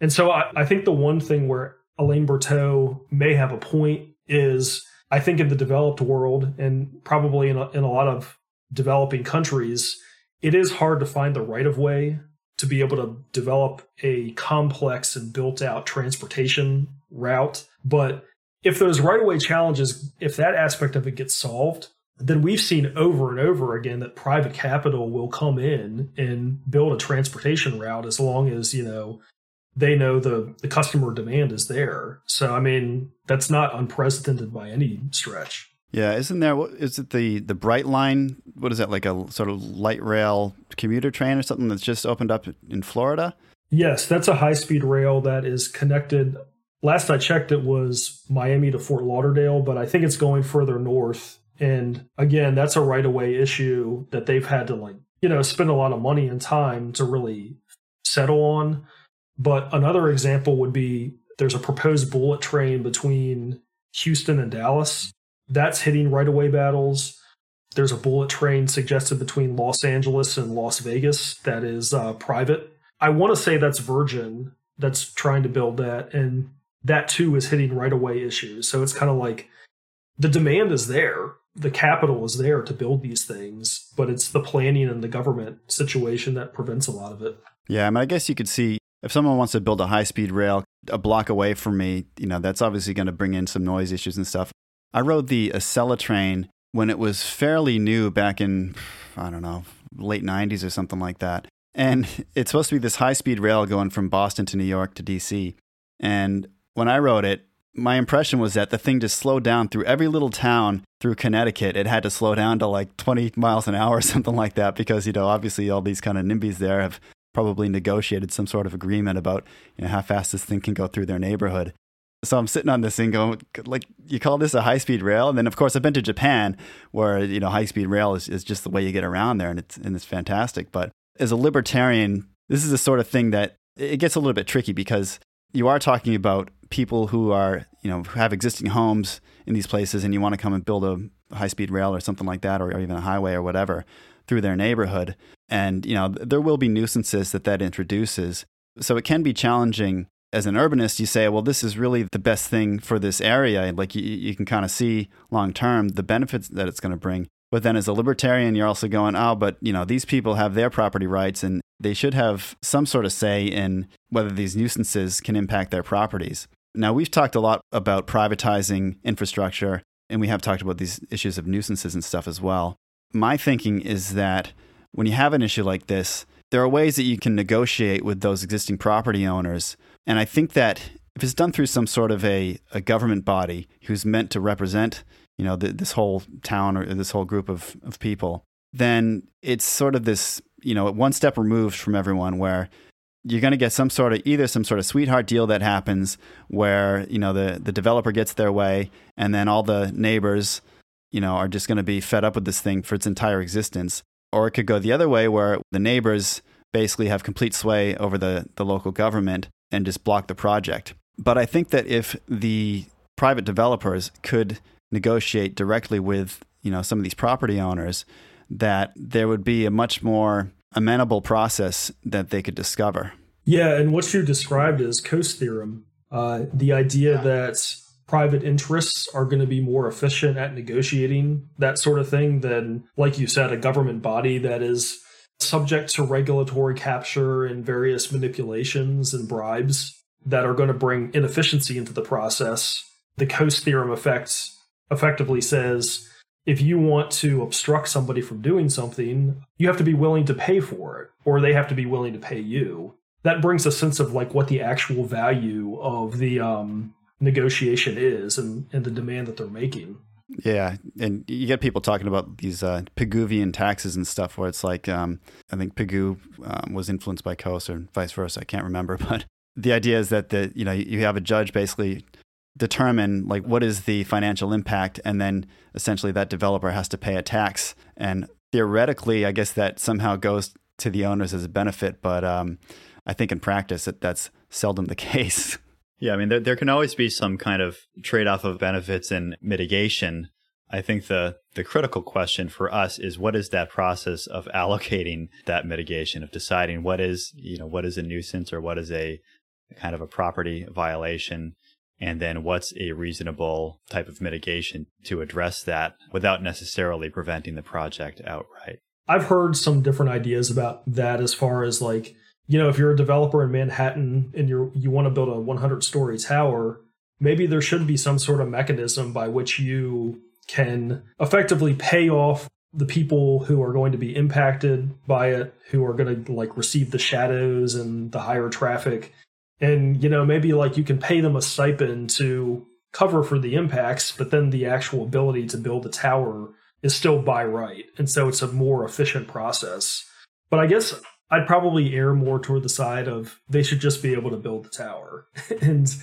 And so I, I think the one thing where Alain Bertaud may have a point is I think in the developed world and probably in a, in a lot of developing countries, it is hard to find the right of way to be able to develop a complex and built out transportation route. But if those right of way challenges, if that aspect of it gets solved, then we've seen over and over again that private capital will come in and build a transportation route as long as, you know, they know the the customer demand is there. So I mean, that's not unprecedented by any stretch. Yeah, isn't there? Is it the the Brightline? What is that like a sort of light rail commuter train or something that's just opened up in Florida? Yes, that's a high speed rail that is connected. Last I checked, it was Miami to Fort Lauderdale, but I think it's going further north. And again, that's a right of way issue that they've had to like you know spend a lot of money and time to really settle on. But another example would be there's a proposed bullet train between Houston and Dallas. That's hitting right away battles. There's a bullet train suggested between Los Angeles and Las Vegas that is uh, private. I want to say that's Virgin that's trying to build that, and that too is hitting right away issues. So it's kind of like the demand is there, the capital is there to build these things, but it's the planning and the government situation that prevents a lot of it. Yeah, I mean, I guess you could see if someone wants to build a high speed rail a block away from me, you know, that's obviously going to bring in some noise issues and stuff. I rode the Acela train when it was fairly new back in, I don't know, late 90s or something like that. And it's supposed to be this high speed rail going from Boston to New York to DC. And when I rode it, my impression was that the thing just slowed down through every little town through Connecticut. It had to slow down to like 20 miles an hour or something like that because, you know, obviously all these kind of NIMBYs there have probably negotiated some sort of agreement about you know, how fast this thing can go through their neighborhood. So I'm sitting on this thing going, like, you call this a high speed rail? And then, of course, I've been to Japan where, you know, high speed rail is, is just the way you get around there and it's, and it's fantastic. But as a libertarian, this is the sort of thing that it gets a little bit tricky because you are talking about people who are, you know, have existing homes in these places and you want to come and build a high speed rail or something like that, or, or even a highway or whatever through their neighborhood. And, you know, there will be nuisances that that introduces. So it can be challenging as an urbanist, you say, well, this is really the best thing for this area. Like you, you can kind of see long term the benefits that it's going to bring. But then as a libertarian, you're also going, oh, but you know, these people have their property rights and they should have some sort of say in whether these nuisances can impact their properties. Now, we've talked a lot about privatizing infrastructure, and we have talked about these issues of nuisances and stuff as well. My thinking is that when you have an issue like this, there are ways that you can negotiate with those existing property owners. And I think that if it's done through some sort of a, a government body who's meant to represent, you know, the, this whole town or this whole group of, of people, then it's sort of this, you know, one step removed from everyone where you're going to get some sort of either some sort of sweetheart deal that happens where you know the the developer gets their way and then all the neighbors you know are just going to be fed up with this thing for its entire existence or it could go the other way where the neighbors basically have complete sway over the the local government and just block the project but i think that if the private developers could negotiate directly with you know some of these property owners that there would be a much more amenable process that they could discover. Yeah, and what you described is Coase theorem. Uh, the idea that private interests are going to be more efficient at negotiating that sort of thing than, like you said, a government body that is subject to regulatory capture and various manipulations and bribes that are going to bring inefficiency into the process. The Coase theorem effect effectively says if you want to obstruct somebody from doing something, you have to be willing to pay for it, or they have to be willing to pay you. That brings a sense of like what the actual value of the um, negotiation is and, and the demand that they're making. Yeah, and you get people talking about these uh, Pigouvian taxes and stuff, where it's like um, I think Pigou um, was influenced by Coase or vice versa. I can't remember, [laughs] but the idea is that the you know you have a judge basically determine like what is the financial impact and then essentially that developer has to pay a tax and theoretically i guess that somehow goes to the owners as a benefit but um, i think in practice that that's seldom the [laughs] case yeah i mean there, there can always be some kind of trade-off of benefits and mitigation i think the the critical question for us is what is that process of allocating that mitigation of deciding what is you know what is a nuisance or what is a kind of a property violation and then what's a reasonable type of mitigation to address that without necessarily preventing the project outright. I've heard some different ideas about that as far as like, you know, if you're a developer in Manhattan and you're you want to build a 100 story tower, maybe there should be some sort of mechanism by which you can effectively pay off the people who are going to be impacted by it, who are going to like receive the shadows and the higher traffic. And you know maybe like you can pay them a stipend to cover for the impacts but then the actual ability to build the tower is still by right. And so it's a more efficient process. But i guess i'd probably err more toward the side of they should just be able to build the tower [laughs] and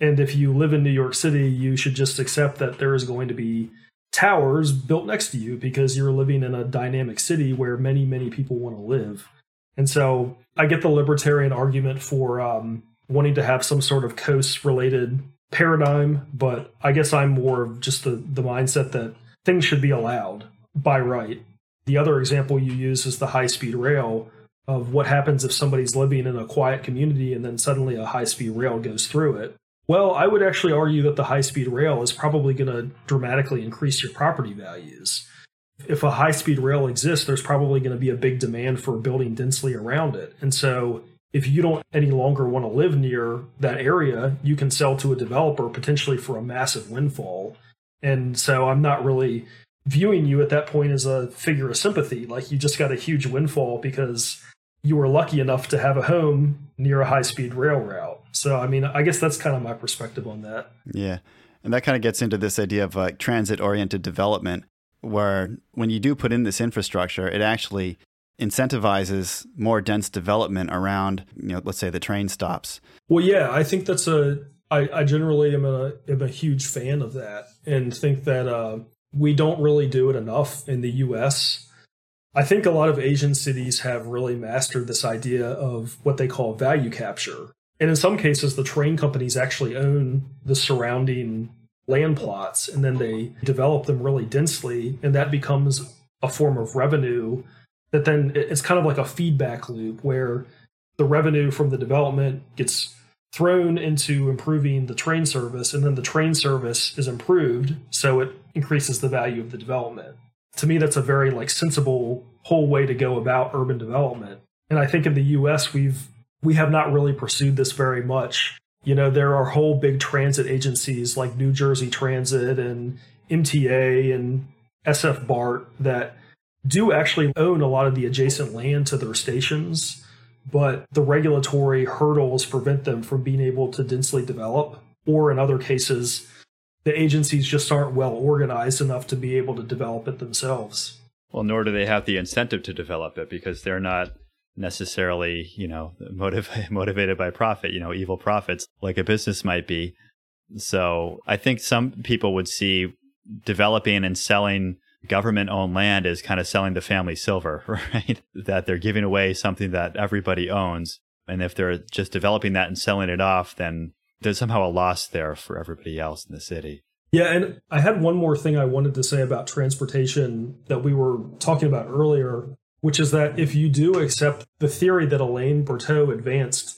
and if you live in new york city you should just accept that there is going to be towers built next to you because you're living in a dynamic city where many many people want to live and so i get the libertarian argument for um, wanting to have some sort of Coase related paradigm, but I guess I'm more of just the, the mindset that things should be allowed by right. The other example you use is the high speed rail. Of what happens if somebody's living in a quiet community and then suddenly a high speed rail goes through it. Well, I would actually argue that the high speed rail is probably going to dramatically increase your property values. If a high speed rail exists, there's probably going to be a big demand for building densely around it. And so if you don't any longer want to live near that area, you can sell to a developer potentially for a massive windfall. And so I'm not really viewing you at that point as a figure of sympathy. Like you just got a huge windfall because you were lucky enough to have a home near a high speed rail route. So, I mean, I guess that's kind of my perspective on that. Yeah. And that kind of gets into this idea of like transit oriented development, where when you do put in this infrastructure, it actually incentivizes more dense development around, you know, let's say the train stops. Well, yeah, I think that's a, I, I generally am a, am a huge fan of that and think that uh, we don't really do it enough in the US I think a lot of Asian cities have really mastered this idea of what they call value capture. And in some cases, the train companies actually own the surrounding land plots and then they develop them really densely. And that becomes a form of revenue that then it's kind of like a feedback loop where the revenue from the development gets thrown into improving the train service and then the train service is improved so it increases the value of the development to me that's a very like sensible whole way to go about urban development. And i think in the us we've we have not really pursued this very much. You know there are whole big transit agencies like new jersey transit and mta and sf bart that do actually own a lot of the adjacent land to their stations but the regulatory hurdles prevent them from being able to densely develop or in other cases the agencies just aren't well organized enough to be able to develop it themselves. Well, nor do they have the incentive to develop it because they're not necessarily, you know, [laughs] motiv- motivated by profit, you know, evil profits like a business might be. So I think some people would see developing and selling government owned land as kind of selling the family silver, [laughs] right? that they're giving away something that everybody owns. And if they're just developing that and selling it off, then there's somehow a loss there for everybody else in the city. Yeah, and I had one more thing I wanted to say about transportation that we were talking about earlier, which is that if you do accept the theory that Alain Bertaud advanced,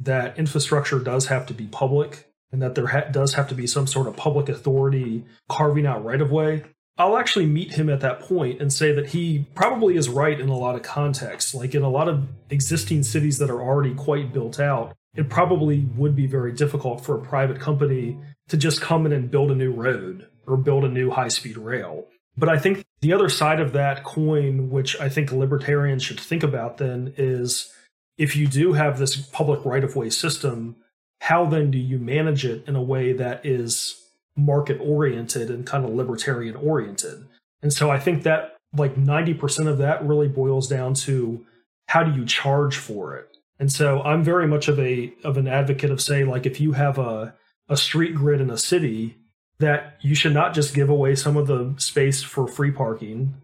that infrastructure does have to be public and that there ha- does have to be some sort of public authority carving out right of way, I'll actually meet him at that point and say that he probably is right in a lot of contexts. Like in a lot of existing cities that are already quite built out, it probably would be very difficult for a private company to just come in and build a new road or build a new high speed rail. But I think the other side of that coin, which I think libertarians should think about then, is if you do have this public right of way system, how then do you manage it in a way that is market oriented and kind of libertarian oriented? And so I think that like 90% of that really boils down to how do you charge for it? And so I'm very much of a of an advocate of say like if you have a a street grid in a city that you should not just give away some of the space for free parking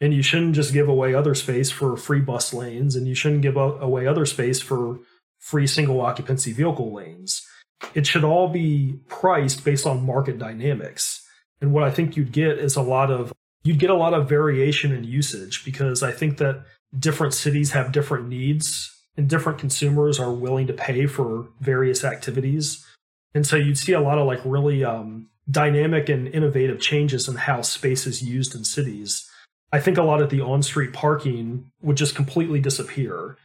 and you shouldn't just give away other space for free bus lanes and you shouldn't give away other space for free single occupancy vehicle lanes. It should all be priced based on market dynamics. And what I think you'd get is a lot of you'd get a lot of variation in usage because I think that different cities have different needs and different consumers are willing to pay for various activities. And so you'd see a lot of like really um, dynamic and innovative changes in how space is used in cities. I think a lot of the on street parking would just completely disappear.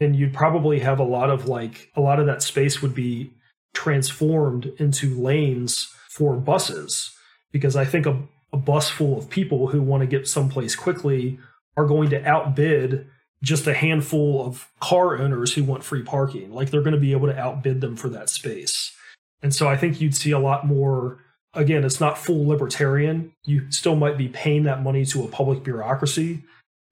And you'd probably have a lot of like, a lot of that space would be transformed into lanes for buses. Because I think a, a bus full of people who want to get someplace quickly are going to outbid just a handful of car owners who want free parking. Like they're going to be able to outbid them for that space. And so I think you'd see a lot more. Again, it's not full libertarian. You still might be paying that money to a public bureaucracy,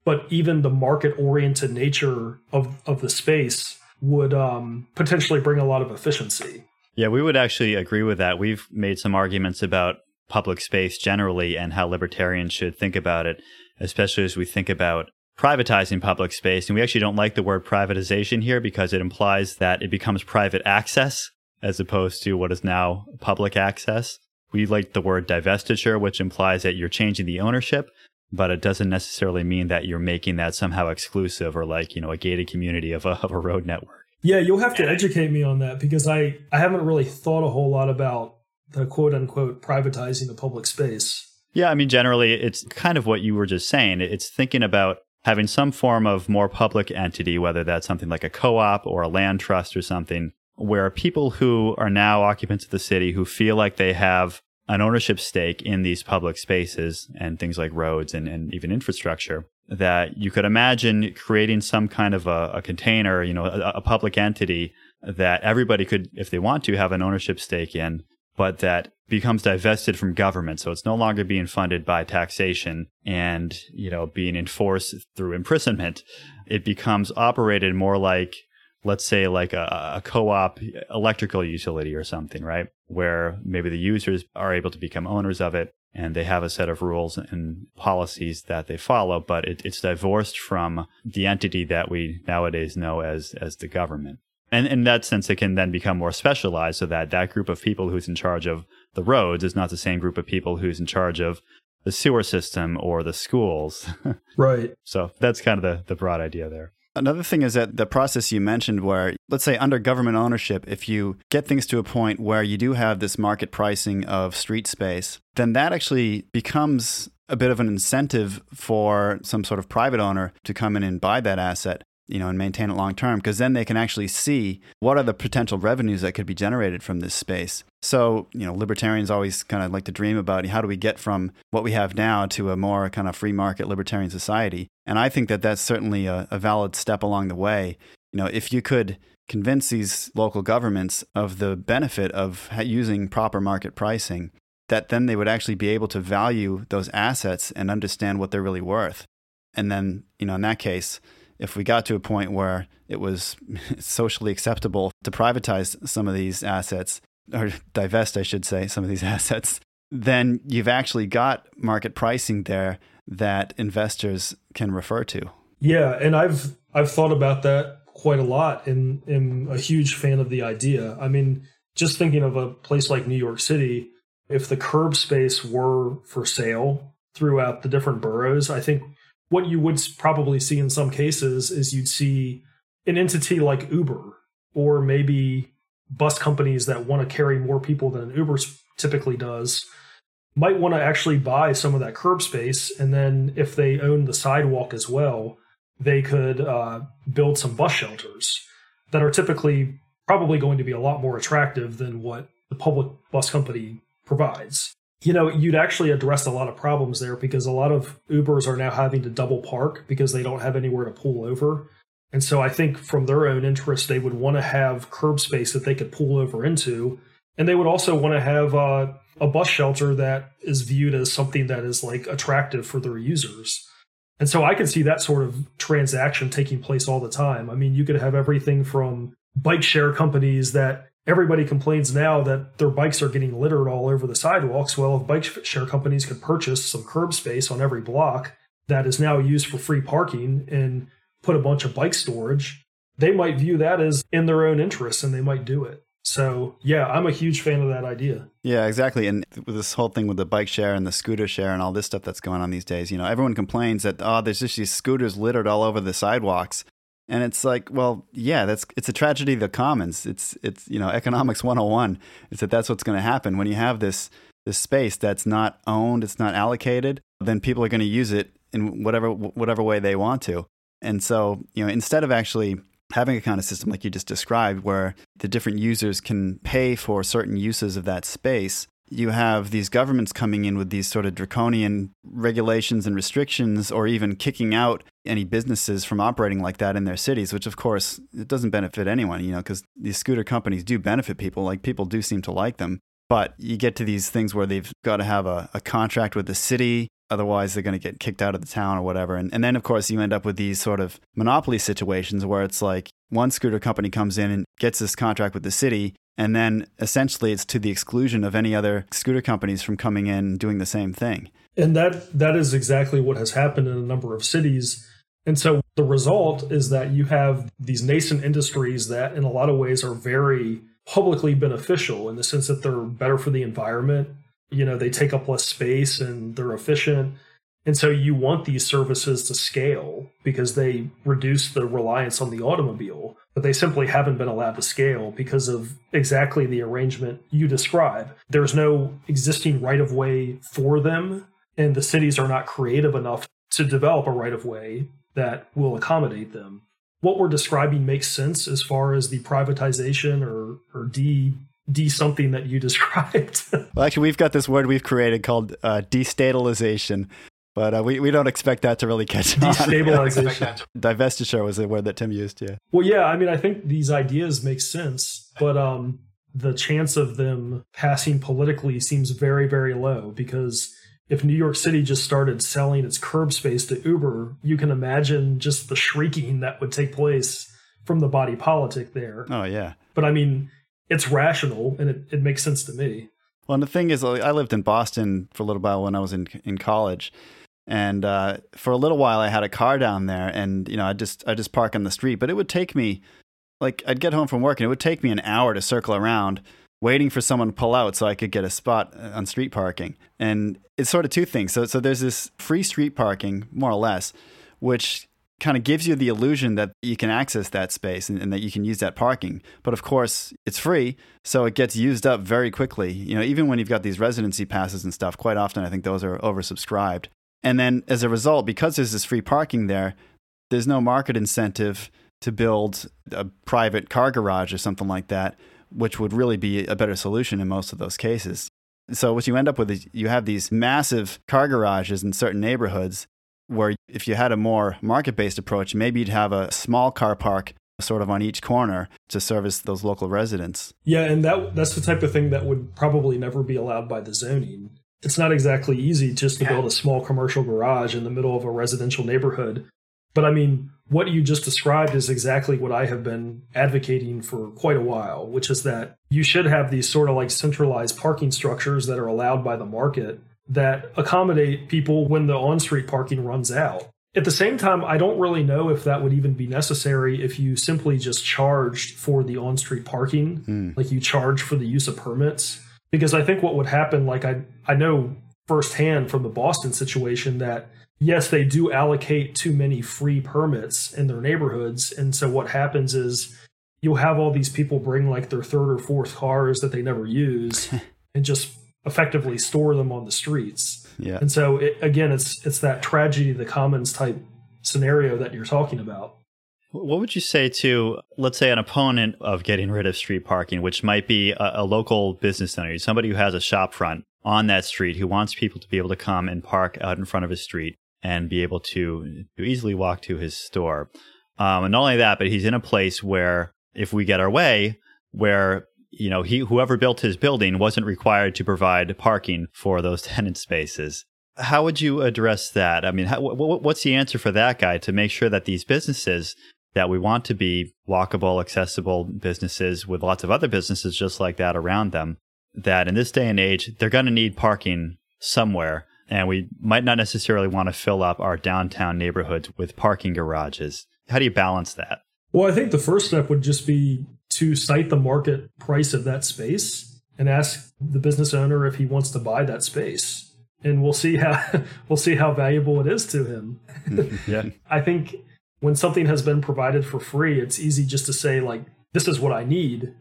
but even the market oriented nature of, of the space would um, potentially bring a lot of efficiency. Yeah, we would actually agree with that. We've made some arguments about public space generally and how libertarians should think about it, especially as we think about privatizing public space. And we actually don't like the word privatization here because it implies that it becomes private access as opposed to what is now public access. We like the word divestiture, which implies that you're changing the ownership. but it doesn't necessarily mean that you're making that somehow exclusive or like, you know, a gated community of a, of a road network. Yeah, you'll have to educate me on that because I, I haven't really thought a whole lot about the quote unquote privatizing the public space. Yeah, I mean, generally, it's kind of what you were just saying. It's thinking about having some form of more public entity, whether that's something like a co op or a land trust or something, where people who are now occupants of the city who feel like they have an ownership stake in these public spaces and things like roads and, and even infrastructure that you could imagine creating some kind of a, a container, you know, a, a, public entity that everybody could, if they want to, have an ownership stake in, but that becomes divested from government. So it's no longer being funded by taxation and, you know, being enforced through imprisonment. It becomes operated more like let's say like a, a, co-op electrical utility or something, right? Where maybe the users are able to become owners of it and they have a set of rules and policies that they follow, but it, it's divorced from the entity that we nowadays know as as the government. And in that sense, it can then become more specialized so that that group of people who's in charge of the roads is not the same group of people who's in charge of the sewer system or the schools. [laughs] right. So that's kind of the, the broad idea there. Another thing is that the process you mentioned, where let's say under government ownership, if you get things to a point where you do have this market pricing of street space, then that actually becomes a bit of an incentive for some sort of private owner to come in and buy that asset you know, and maintain it long term because then they can actually see what are the potential revenues that could be generated from this space. So, you know, libertarians always kind of like to dream about how do we get from what we have now to a more kind of free market libertarian society. And I think that that's certainly a, a valid step along the way. You know, if you could convince these local governments of the benefit of using proper market pricing, that then they would actually be able to value those assets and understand what they're really worth. And then, you know, in that case, if we got to a point where it was [laughs] socially acceptable to privatize some of these assets, or divest, I should say, some of these [laughs] assets, then you've actually got market pricing there that investors can refer to. Yeah, and I've I've thought about that quite a lot and am a huge fan of the idea. I mean, just thinking of a place like New York City, if the curb space were for sale throughout the different boroughs, I think what you would probably see in some cases is you'd see an entity like Uber or maybe bus companies that want to carry more people than Uber typically does might want to actually buy some of that curb space and then if they own the sidewalk as well they could uh, build some bus shelters that are typically probably going to be a lot more attractive than what the public bus company provides you know, you'd actually address a lot of problems there because a lot of Ubers are now having to double park because they don't have anywhere to pull over. And so I think from their own interest, they would want to have curb space that they could pull over into. And they would also want to have uh, a bus shelter that is viewed as something that is like attractive for their users. And so I can see that sort of transaction taking place all the time. I mean, you could have everything from bike share companies that everybody complains now that their bikes are getting littered all over the sidewalks. Well, if bike share companies could purchase some curb space on every block that is now used for free parking and put a bunch of bike storage, they might view that as in their own interest and they might do it. So, yeah, I'm a huge fan of that idea. Yeah, exactly. And with this whole thing with the bike share and the scooter share and all this stuff that's going on these days, you know, everyone complains that, oh, there's just these scooters littered all over the sidewalks. And it's like, well, yeah, that's it's a tragedy of the commons. It's it's you know economics 101 is that that's what's going to happen when you have this this space that's not owned, it's not allocated, then people are going to use it in whatever whatever way they want to. And so, you know, instead of actually having a kind of system like you just described where the different users can pay for certain uses of that space, you have these governments coming in with these sort of draconian regulations and restrictions, or even kicking out any businesses from operating like that in their cities, which of course it doesn't benefit anyone, you know, because these scooter companies do benefit people. Like people do seem to like them. But you get to these things where they've got to have a, a contract with the city. Otherwise, they're going to get kicked out of the town or whatever. And, and then, of course, you end up with these sort of monopoly situations where it's like one scooter company comes in and gets this contract with the city, and then essentially it's to the exclusion of any other scooter companies from coming in doing the same thing. And that that is exactly what has happened in a number of cities. And so the result is that you have these nascent industries that in a lot of ways are very publicly beneficial in the sense that they're better for the environment. You know, they take up less space and they're efficient And so you want these services to scale because they reduce the reliance on the automobile, but they simply haven't been allowed to scale because of exactly the arrangement you describe. There's no existing right of way for them, and the cities are not creative enough to develop a right of way that will accommodate them. What we're describing makes sense as far as the privatization or, or de de something that you [laughs] described. well, actually, we've got this word we've created called uh, destatalization, but uh, we, we don't expect that to really catch on. Destabilization. Divestiture was the word that Tim used, yeah. Well, yeah, I mean, I think these ideas make sense, but um, the chance of them passing politically seems very, very low because if New York City just started selling its curb space to Uber, you can imagine just the shrieking that would take place from the body politic there. Oh, yeah. But I mean, it's rational and it, it makes sense to me. Well, and the thing is, I lived in Boston for a little while when I was in in college, and uh, for a little while I had a car down there, and you know I just I just park on the street, but it would take me like I'd get home from work and it would take me an hour to circle around waiting for someone to pull out so I could get a spot uh, on street parking. And it's sort of two things. So so there's this free street parking, more or less, which kind of gives you the illusion that you can access that space and, and, that you can use that parking. But of course, it's free, so it gets used up very quickly. You know, even when you've got these residency passes and stuff, quite often I think those are oversubscribed. And then as a result, because there's this free parking there, there's no market incentive to build a private car garage or something like that, which would really be a better solution in most of those cases. So what you end up with is you have these massive car garages in certain neighborhoods where if you had a more market-based approach, maybe you'd have a small car park sort of on each corner to service those local residents. Yeah, and that that's the type of thing that would probably never be allowed by the zoning it's not exactly easy just to build a small commercial garage in the middle of a residential neighborhood. But I mean, what you just described is exactly what I have been advocating for quite a while, which is that you should have these sort of like centralized parking structures that are allowed by the market that accommodate people when the on street parking runs out. At the same time, I don't really know if that would even be necessary if you simply just charged for the on street parking, mm. like you charge for the use of permits because I think what would happen, like I I know firsthand from the Boston situation that yes, they do allocate too many free permits in their neighborhoods, and so what happens is you'll have all these people bring like their third or fourth cars that they never use [laughs] and just effectively store them on the streets. Yeah. And so it, again, it's it's that tragedy of the commons type scenario that you're talking about. What would you say to, let's say, an opponent of getting rid of street parking, which might be a, a, local business owner, somebody who has a shop front on that street who wants people to be able to come and park out in front of his street and be able to, to easily walk to his store? Um, and not only that, but he's in a place where, if we get our way, where you know he whoever built his building wasn't required to provide parking for those [laughs] tenant spaces. How would you address that? I mean, how, what's the answer for that guy to make sure that these businesses that we want to be walkable, accessible businesses with lots of other businesses just like that around them. That in this day and age, they're going to need parking somewhere. And we might not necessarily want to fill up our downtown neighborhoods with parking garages. How do you balance that? Well, I think the first step would just be to cite the market price of that space and ask the business owner if he wants to buy that space. And we'll see how [laughs] we'll see how valuable it is to him. Mm-hmm. yeah. [laughs] I think when something has been provided for free, it's easy just to say like this is what I need.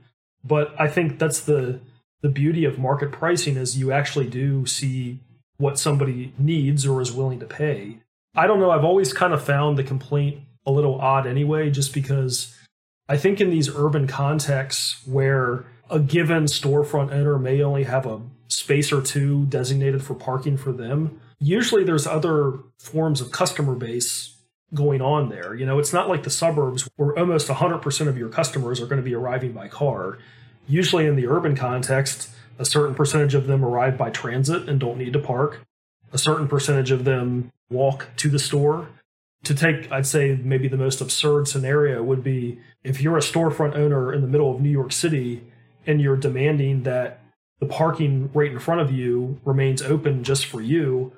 But I think that's the the beauty of market pricing is you actually do see what somebody needs or is willing to pay. I don't know, I've always kind of found the complaint a little odd anyway just because I think in these urban contexts where a given storefront owner may only have a space or two designated for parking for them, usually there's other forms of customer base going on there. You know, it's not like the suburbs where almost 100% of your customers are going to be arriving by car. Usually in the urban context, a certain percentage of them arrive by transit and don't need to park. A certain percentage of them walk to the store. To take, I'd say, maybe the most absurd scenario would be if you're a storefront owner in the middle of New York City and you're demanding that the parking right in front of you remains open just for you,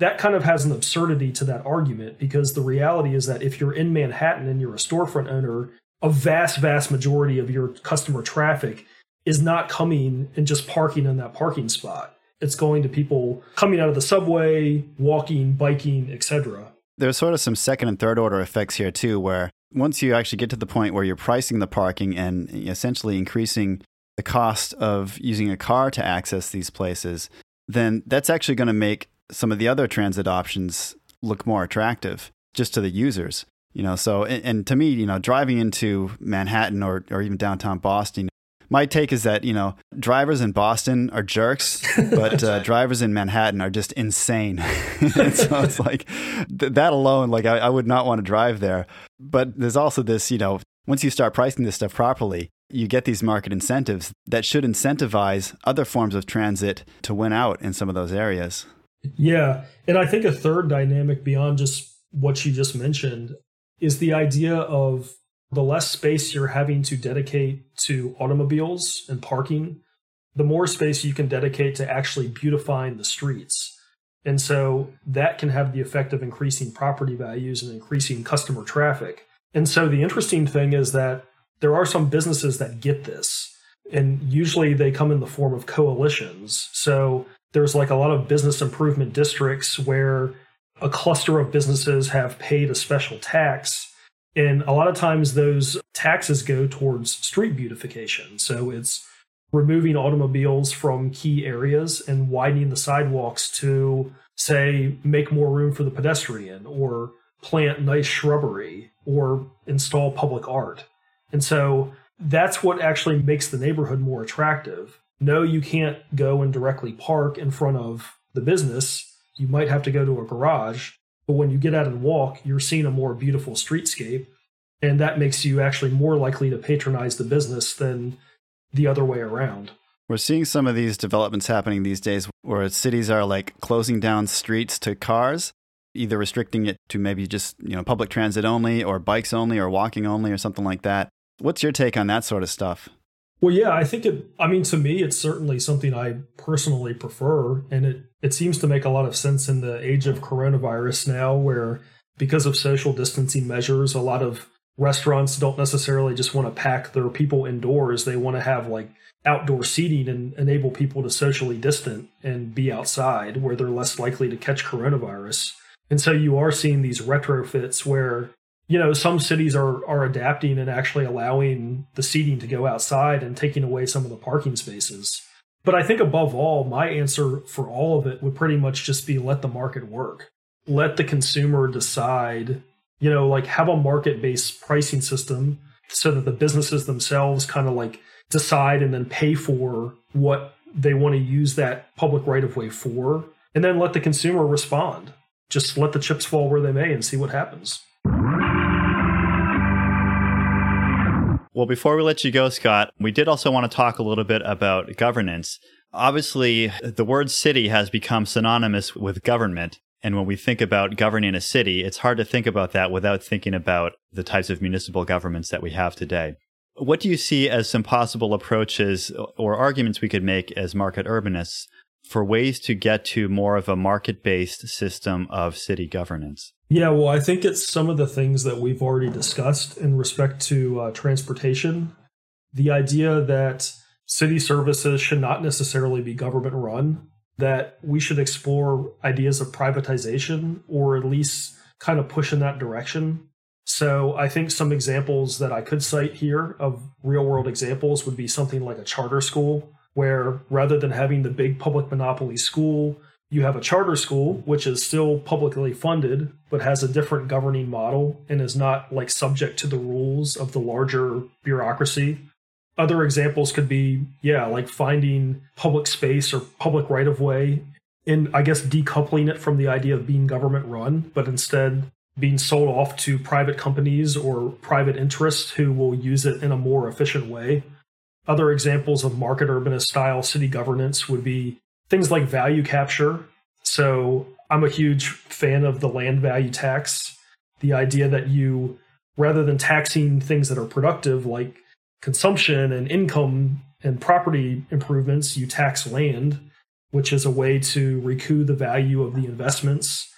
that kind of has an absurdity to that argument because the reality is that if you're in Manhattan and you're a storefront owner, a vast, vast majority of your customer traffic is not coming and just parking in that parking spot. It's going to people coming out of the subway, walking, biking, etc. There's sort of some second and third order effects here too, where once you actually get to the point where you're pricing the parking and essentially increasing the cost of using a car to access these places, then that's actually going to make some of the other transit options look more attractive just to the users. You know, so and, and to me, you know, driving into Manhattan or or even downtown Boston, my take is that you know drivers in Boston are jerks, [laughs] but uh, drivers in Manhattan are just insane. [laughs] [laughs] so it's like th- that alone, like I, I would not want to drive there. But there's also this, you know, once you start pricing this stuff properly, you get these market incentives that should incentivize other forms of transit to win out in some of those areas. Yeah, and I think a third dynamic beyond just what you just mentioned is the idea of the less space you're having to dedicate to automobiles and parking, the more space you can dedicate to actually beautifying the streets. And so that can have the effect of increasing property values and increasing customer traffic. And so the interesting thing is that there are some businesses that get this, and usually they come in the form of coalitions. So there's like a lot of business improvement districts where a cluster of businesses have paid a special tax and a lot of times those taxes go towards street beautification. So it's removing automobiles from key areas and widening the sidewalks to, say, make more room for the pedestrian or plant nice shrubbery or install public art. And so that's what actually makes the neighborhood more attractive. No, you can't go and directly park in front of the business. You might have to go to a garage, but when you get out and walk, you're seeing a more beautiful streetscape. And that makes you actually more likely to patronize the business than the other way around. We're seeing some of these developments happening these days where cities are like closing down streets to cars, either restricting it to maybe just, you know, public transit only or bikes only or walking only or something like that. What's your take on that sort of stuff? Well, yeah, I think it, I mean, to me, it's certainly something I personally prefer. And it, it seems to make a lot of sense in the age of coronavirus now, where because of social distancing measures, a lot of restaurants don't necessarily just want to pack their people indoors. They want to have like outdoor seating and enable people to socially distant and be outside where they're less likely to catch coronavirus. And so you are seeing these retrofits where you know some cities are are adapting and actually allowing the seating to go outside and taking away some of the parking spaces. But i think above all my answer for all of it would pretty much just be let the market work. Let the consumer decide you know like have a market based pricing system so that the businesses themselves kind of like decide and then pay for what they want to use that public right of way for and then let the consumer respond. Just let the chips fall where they may and see what happens Well, before we let you go, Scott, we did also want to talk a little bit about governance. Obviously, the word city has become synonymous with government. And when we think about governing a city, it's hard to think about that without thinking about the types of municipal governments that we have today. What do you see as some possible approaches or arguments we could make as market urbanists for ways to get to more of a market based system of city governance? Yeah, well, I think it's some of the things that we've already discussed in respect to uh, transportation. The idea that city services should not necessarily be government run, that we should explore ideas of privatization or at least kind of push in that direction. So I think some examples that I could cite here of real world examples would be something like a charter school, where rather than having the big public monopoly school, you have a charter school, which is still publicly funded, but has a different governing model and is not like subject to the rules of the larger bureaucracy. Other examples could be, yeah, like finding public space or public right of way and I guess decoupling it from the idea of being government run, but instead being sold off to private companies or private interests who will use it in a more efficient way. Other examples of market urbanist style city governance would be things like value capture. So I'm a huge fan of the land value tax. The idea that you, rather than taxing things that are productive like consumption and income and property improvements, you tax land, which is a way to recoup the value of the investments.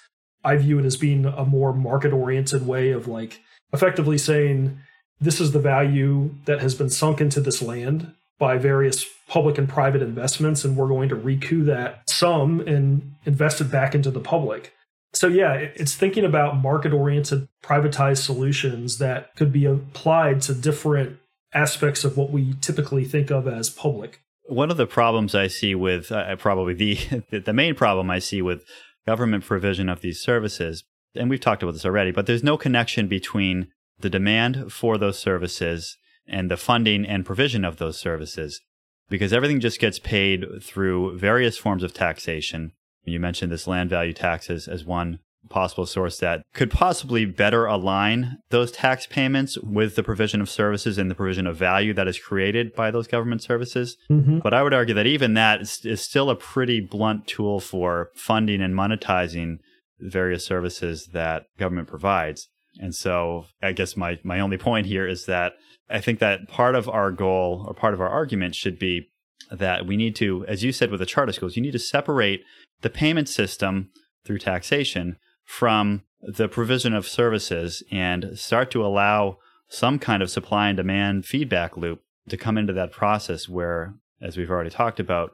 I view it as being a more market oriented way of like effectively saying, this is the value that has been sunk into this land by various public and private investments, and we're going to recoup that sum and invest it back into the public. So, yeah, it's thinking about market oriented privatized solutions that could be applied to different aspects of what we typically think of as public. One of the problems I see with uh, probably the [laughs] the main problem I see with government provision of these services, and we've talked about this already, but there's no connection between the demand for those services and the funding and provision of those services because everything just gets paid through various forms of taxation. You mentioned this land value taxes as one possible source that could possibly better align those tax payments with the provision of services and the provision of value that is created by those government services. Mm-hmm. But I would argue that even that is, is, still a pretty blunt tool for funding and monetizing various services that government provides. And so I guess my, my only point here is that I think that part of our goal or part of our argument should be that we need to, as you said with the charter schools, you need to separate the payment system through taxation from the provision of services and start to allow some kind of supply and demand feedback loop to come into that process where, as we've already talked about,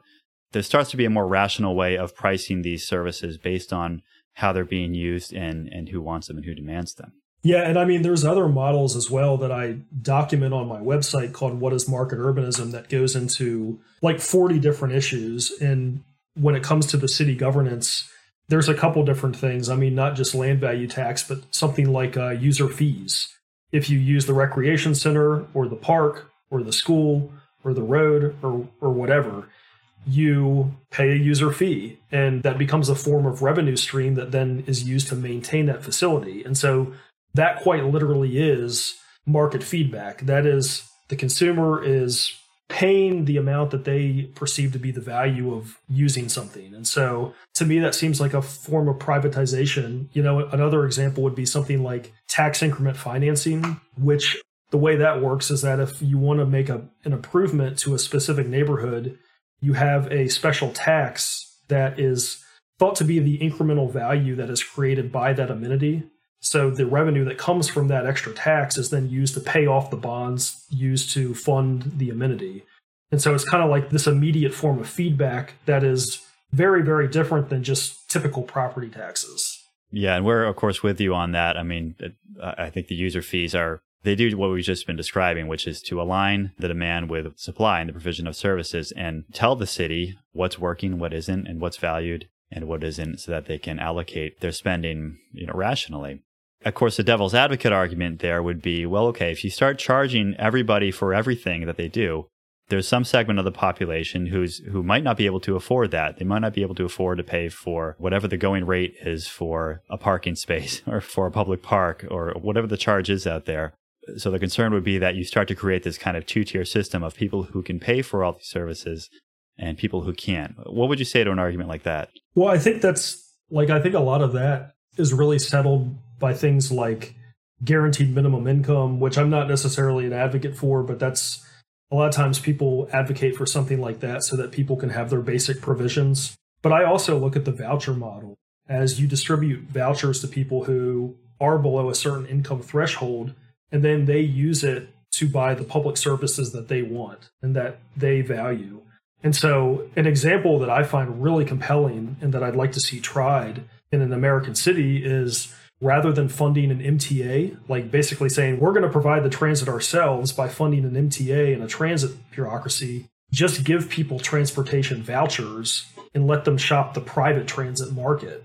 there starts to be a more rational way of pricing these services based on how they're being used and, and who wants them and who demands them. Yeah, and I mean, there's other models as well that I document on my website called What is Market Urbanism that goes into like 40 different issues. And when it comes to the city governance, there's a couple different things. I mean, not just land value tax, but something like uh, user fees. If you use the recreation center or the park or the school or the road or, or whatever, you pay a user fee and that becomes a form of revenue stream that then is used to maintain that facility. And so that quite literally is market feedback. That is, the consumer is paying the amount that they perceive to be the value of using something. And so to me, that seems like a form of privatization. You know, another example would be something like tax increment financing, which the way that works is that if you want to make a, an improvement to a specific neighborhood, you have a special tax that is thought to be the incremental value that is created by that amenity so the revenue that comes from that extra tax is then used to pay off the bonds used to fund the amenity. And so it's kind of like this immediate form of feedback that is very, very different than just typical property taxes. Yeah, and we're of course with you on that. I mean, I think the user fees are they do what we've just been describing, which is to align the demand with supply and the provision of services and tell the city what's working, what isn't, and what's valued and what isn't so that they can allocate their spending, you know, rationally. Of course, the devil's advocate argument there would be well, okay, if you start charging everybody for everything that they do, there's some segment of the population who's who might not be able to afford that. They might not be able to afford to pay for whatever the going rate is for a parking space [laughs] or for a public park or whatever the charge is out there. So the concern would be that you start to create this kind of two-tier system of people who can pay for all these services and people who can't. What would you say to an argument like that? Well, I think that's like I think a lot of that is really settled by things like guaranteed minimum income, which I'm not necessarily an advocate for, but that's a lot of times people advocate for something like that so that people can have their basic provisions. But I also look at the voucher model as you distribute vouchers to people who are below a certain income threshold, and then they use it to buy the public services that they want and that they value. And so, an example that I find really compelling and that I'd like to see tried in an American city is rather than funding an MTA, like basically saying we're going to provide the transit ourselves by funding an MTA and a transit bureaucracy, just give people transportation vouchers and let them shop the private transit market.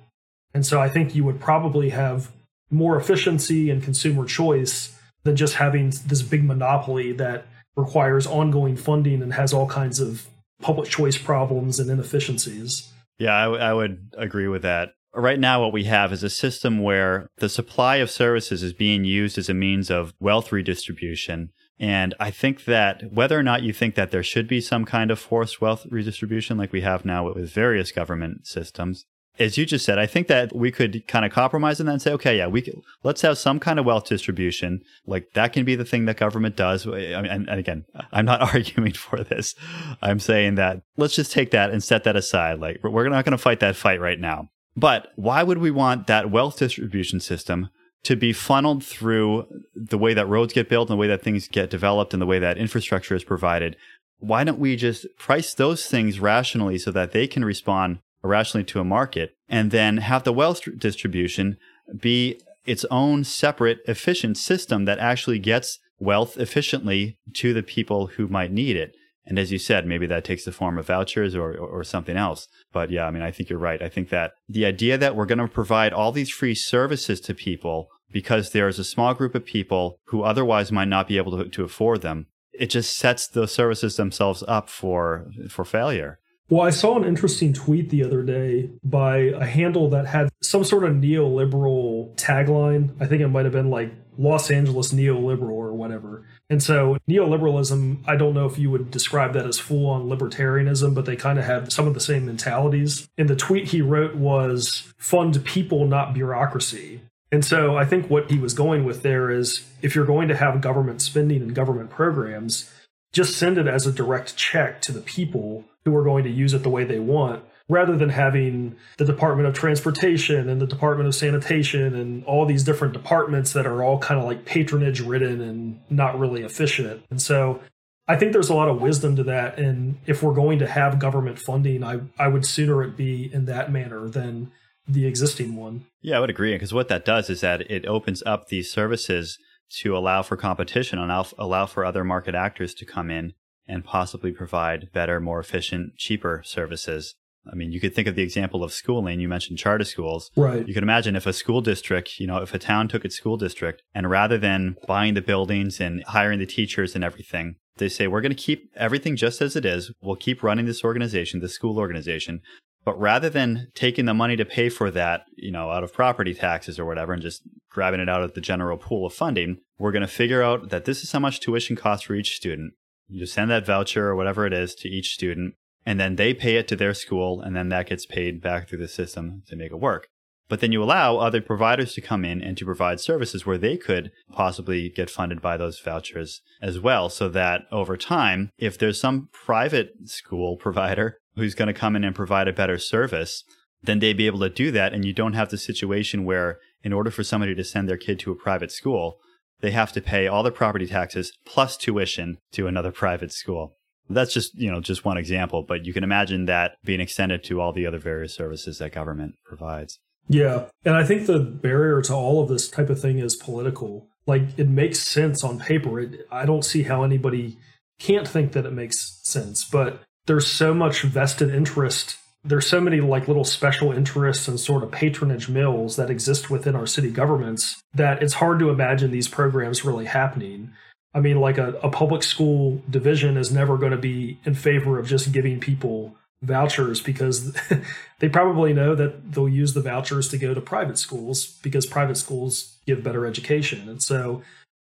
And so I think you would probably have more efficiency and consumer choice than just having this big monopoly that requires ongoing funding and has all kinds of public choice problems and inefficiencies. Yeah, I, w- I would agree with that right now what we have is a system where the supply of services is being used as a means of wealth redistribution. And I think that whether or not you think that there should be some kind of forced wealth redistribution like we have now with various government systems, as you just said, I think that we could kind of compromise on that and say, okay, yeah, we could, let's have some kind of wealth distribution. Like that can be the thing that government does. And, and again, I'm not [laughs] arguing for this. I'm saying that let's just take that and set that aside. Like we're not going to fight that fight right now. But why would we want that wealth distribution system to be funneled through the way that roads get built and the way that things get developed and the way that infrastructure is provided why don't we just price those things rationally so that they can respond rationally to a market and then have the wealth distribution be its own separate efficient system that actually gets wealth efficiently to the people who might need it. And as you said, maybe that takes the form of vouchers or, or, or something else. But yeah, I mean, I think you're right. I think that the idea that we're going to provide all these free services to people because there's a small group of people who otherwise might not be able to, to afford them, it just sets the services themselves up for for failure. Well, I saw an interesting tweet the other day by a handle that had some sort of neoliberal tagline. I think it might have been like Los Angeles neoliberal or whatever. And so, neoliberalism, I don't know if you would describe that as full on libertarianism, but they kind of have some of the same mentalities. And the tweet he wrote was fund people, not bureaucracy. And so, I think what he was going with there is if you're going to have government spending and government programs, just send it as a direct check to the people who are going to use it the way they want rather than having the Department of Transportation and the Department of Sanitation and all these different departments that are all kind of like patronage ridden and not really efficient. And so I think there's a lot of wisdom to that. And if we're going to have government funding, I, I would sooner it be in that manner than the existing one. Yeah, I would agree. Because what that does is that it opens up these services to allow for competition and allow for other market actors to come in and possibly provide better, more efficient, cheaper services. I mean, you could think of the example of schooling. You mentioned charter schools. Right. You could imagine if a school district, you know, if a town took its school district and rather than buying the buildings and hiring the teachers and everything, they say, we're going to keep everything just as it is. We'll keep running this organization, the school organization. But rather than taking the money to pay for that, you know, out of property taxes or whatever and just grabbing it out of the general pool of funding, we're going to figure out that this is how much tuition costs for each student. You just send that voucher or whatever it is to each student, and then they pay it to their school, and then that gets paid back through the system to make it work. But then you allow other providers to come in and to provide services where they could possibly get funded by those vouchers as well. So that over time, if there's some private school [laughs] provider who's going to come in and provide a better service, then they'd be able to do that. And you don't have the situation where, in order for somebody to send their kid to a private school, they have to pay all the property taxes plus tuition to another private school. That's just, you know, just one example, but you can imagine that being extended to all the other various services that government provides. Yeah. And I think the barrier to all of this type of thing is political. Like it makes sense on paper. It, I don't see how anybody can't think that it makes sense, but there's so much vested interest there's so many like little special interests and sort of patronage mills that exist within our city governments that it's hard to imagine these programs really happening. I mean, like a, a public school division is never going to be in favor of just giving people vouchers because [laughs] they probably know that they'll use the vouchers to go to private schools because private schools give better education. And so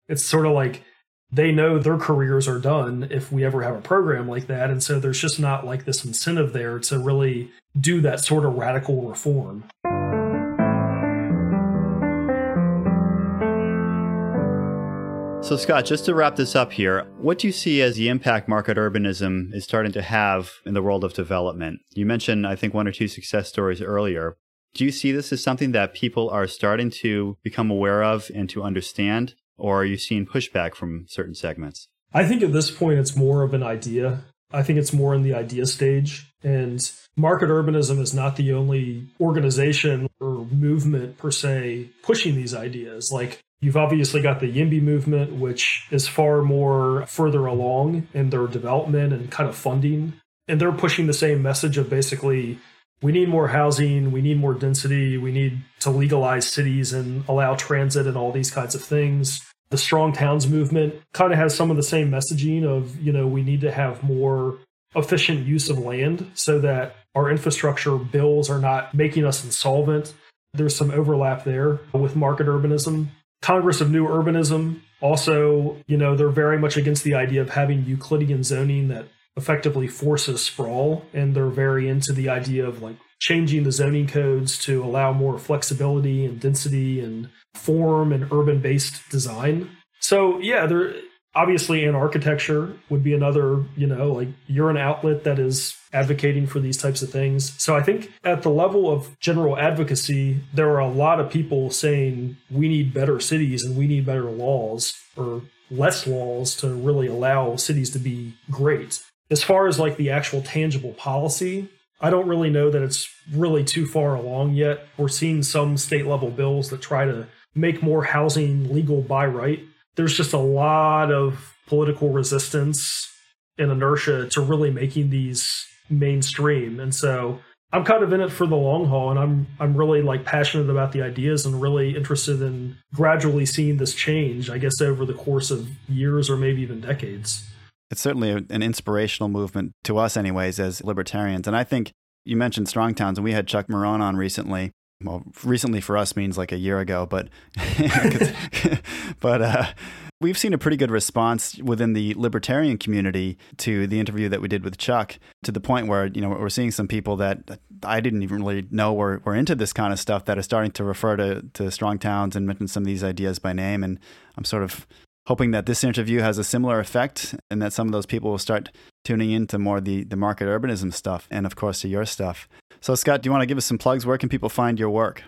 it's sort of like they know their careers are done if we ever have a program like that. And so there's just not like this incentive there to really do that sort of radical reform. So, Scott, just to wrap this up here, what do you see as the impact market urbanism is starting to have in the world of development? You mentioned, I think, one or two success stories earlier. Do you see this as something that people are starting to become aware of and to understand? or are you seeing pushback from certain segments? I think at this point it's more of an idea. I think it's more in the idea stage. And market urbanism is not the only organization or movement per se pushing these ideas. Like you've obviously got the YIMBY movement, which is far more further along in their development and kind of funding. And they're pushing the same message of basically we need more housing, we need more density, we need to legalize cities and allow transit and all these kinds of things. The strong towns movement kind of has some of the same messaging of, you know, we need to have more efficient use of land so that our infrastructure bills are not making us insolvent. There's some overlap there with market urbanism. Congress of New Urbanism also, you know, they're very much against the idea of having Euclidean zoning that effectively forces sprawl and they're very into the idea of like changing the zoning codes to allow more flexibility and density and form and urban based design. So yeah there obviously Anarchitecture would be another you know like you're an outlet that is advocating for these types of things so i think at the level of general advocacy there are a lot of people saying we need better cities and we need better laws or less laws to really allow cities to be great as far as like the actual tangible policy, I don't really know that it's really too far along yet. We're seeing some state level bills that try to make more housing legal by right. There's just a lot of political resistance and inertia to really making these mainstream. And so I'm kind of in it for the long haul and I'm I'm really like passionate about the ideas and really interested in gradually seeing this change, I guess over the course of years or maybe even decades. It's certainly an inspirational movement to us anyways as libertarians. And I think you mentioned strong towns and we had Chuck Marohn on recently well, recently for us means like a year ago, but [laughs] but uh, we've seen a pretty good response within the libertarian community to the interview that we did with Chuck, to the point where you know we're seeing some people that I didn't even really know were, were into this kind of stuff that are starting to refer to to strong towns and mention some of these ideas by name, and I'm sort of hoping that this interview has a similar effect and that some of those people will start tuning into more the, the market urbanism stuff and of course to your stuff. So, Scott, do you want to give us some plugs? Where can people find your work?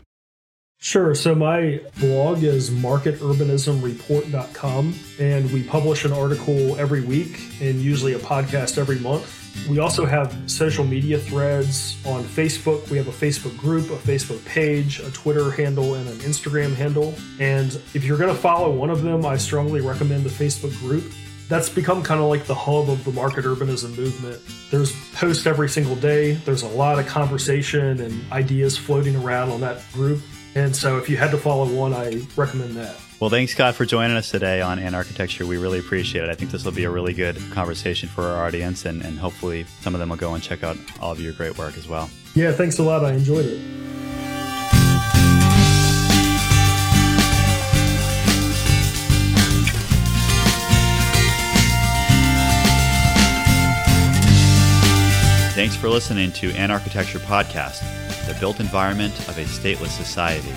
Sure. So my blog is marketurbanismreport.com, and we publish an article every week and usually a podcast every month. We also have social media threads on Facebook. We have a Facebook group, a Facebook page, a Twitter handle, and an Instagram handle. And if you're going to follow one of them, I strongly recommend the Facebook group that's become kind of like the hub of the market urbanism movement. There's posts every single day. There's a lot of conversation and ideas floating around on that group. And so if you had to follow one, I recommend that. Well, thanks, Scott, for joining us today on Anarchitecture. We really appreciate it. I think this will be a really good conversation for our audience, and, and hopefully some of them will go and check out all of your great work as well. Yeah, thanks a lot. I enjoyed it. Thanks for listening to Anarchitecture Podcast, the built environment of a stateless society.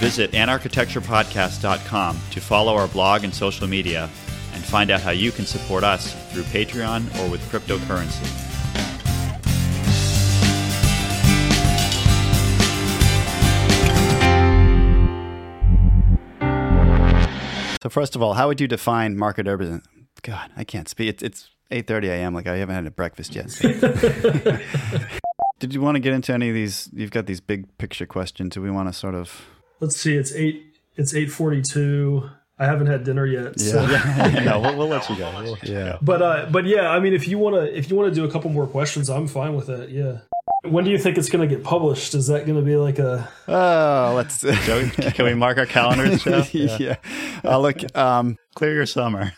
Visit anarchitecturepodcast.com to follow our blog and social media and find out how you can support us through Patreon or with cryptocurrency. So first of all, how would you define market urbanism? God, I can't speak. It's, it's 8:30 a.m. Like I haven't had a breakfast yet. [laughs] Did you want to get into any of these? You've got these big picture questions. Do we want to sort of? Let's see. It's eight. It's 8:42. I haven't had dinner yet. Yeah, so. [laughs] yeah. no, we'll, we'll, let you go. [laughs] We'll yeah, but uh, but yeah, I mean, if you want to, if you want to do a couple more questions, I'm fine with it. Yeah. When do you think it's going to get published? Is that going to be like a? Oh, let's. Joe, can we mark our calendars, [laughs] Joe? yeah. yeah. Uh, look, um, clear your summer.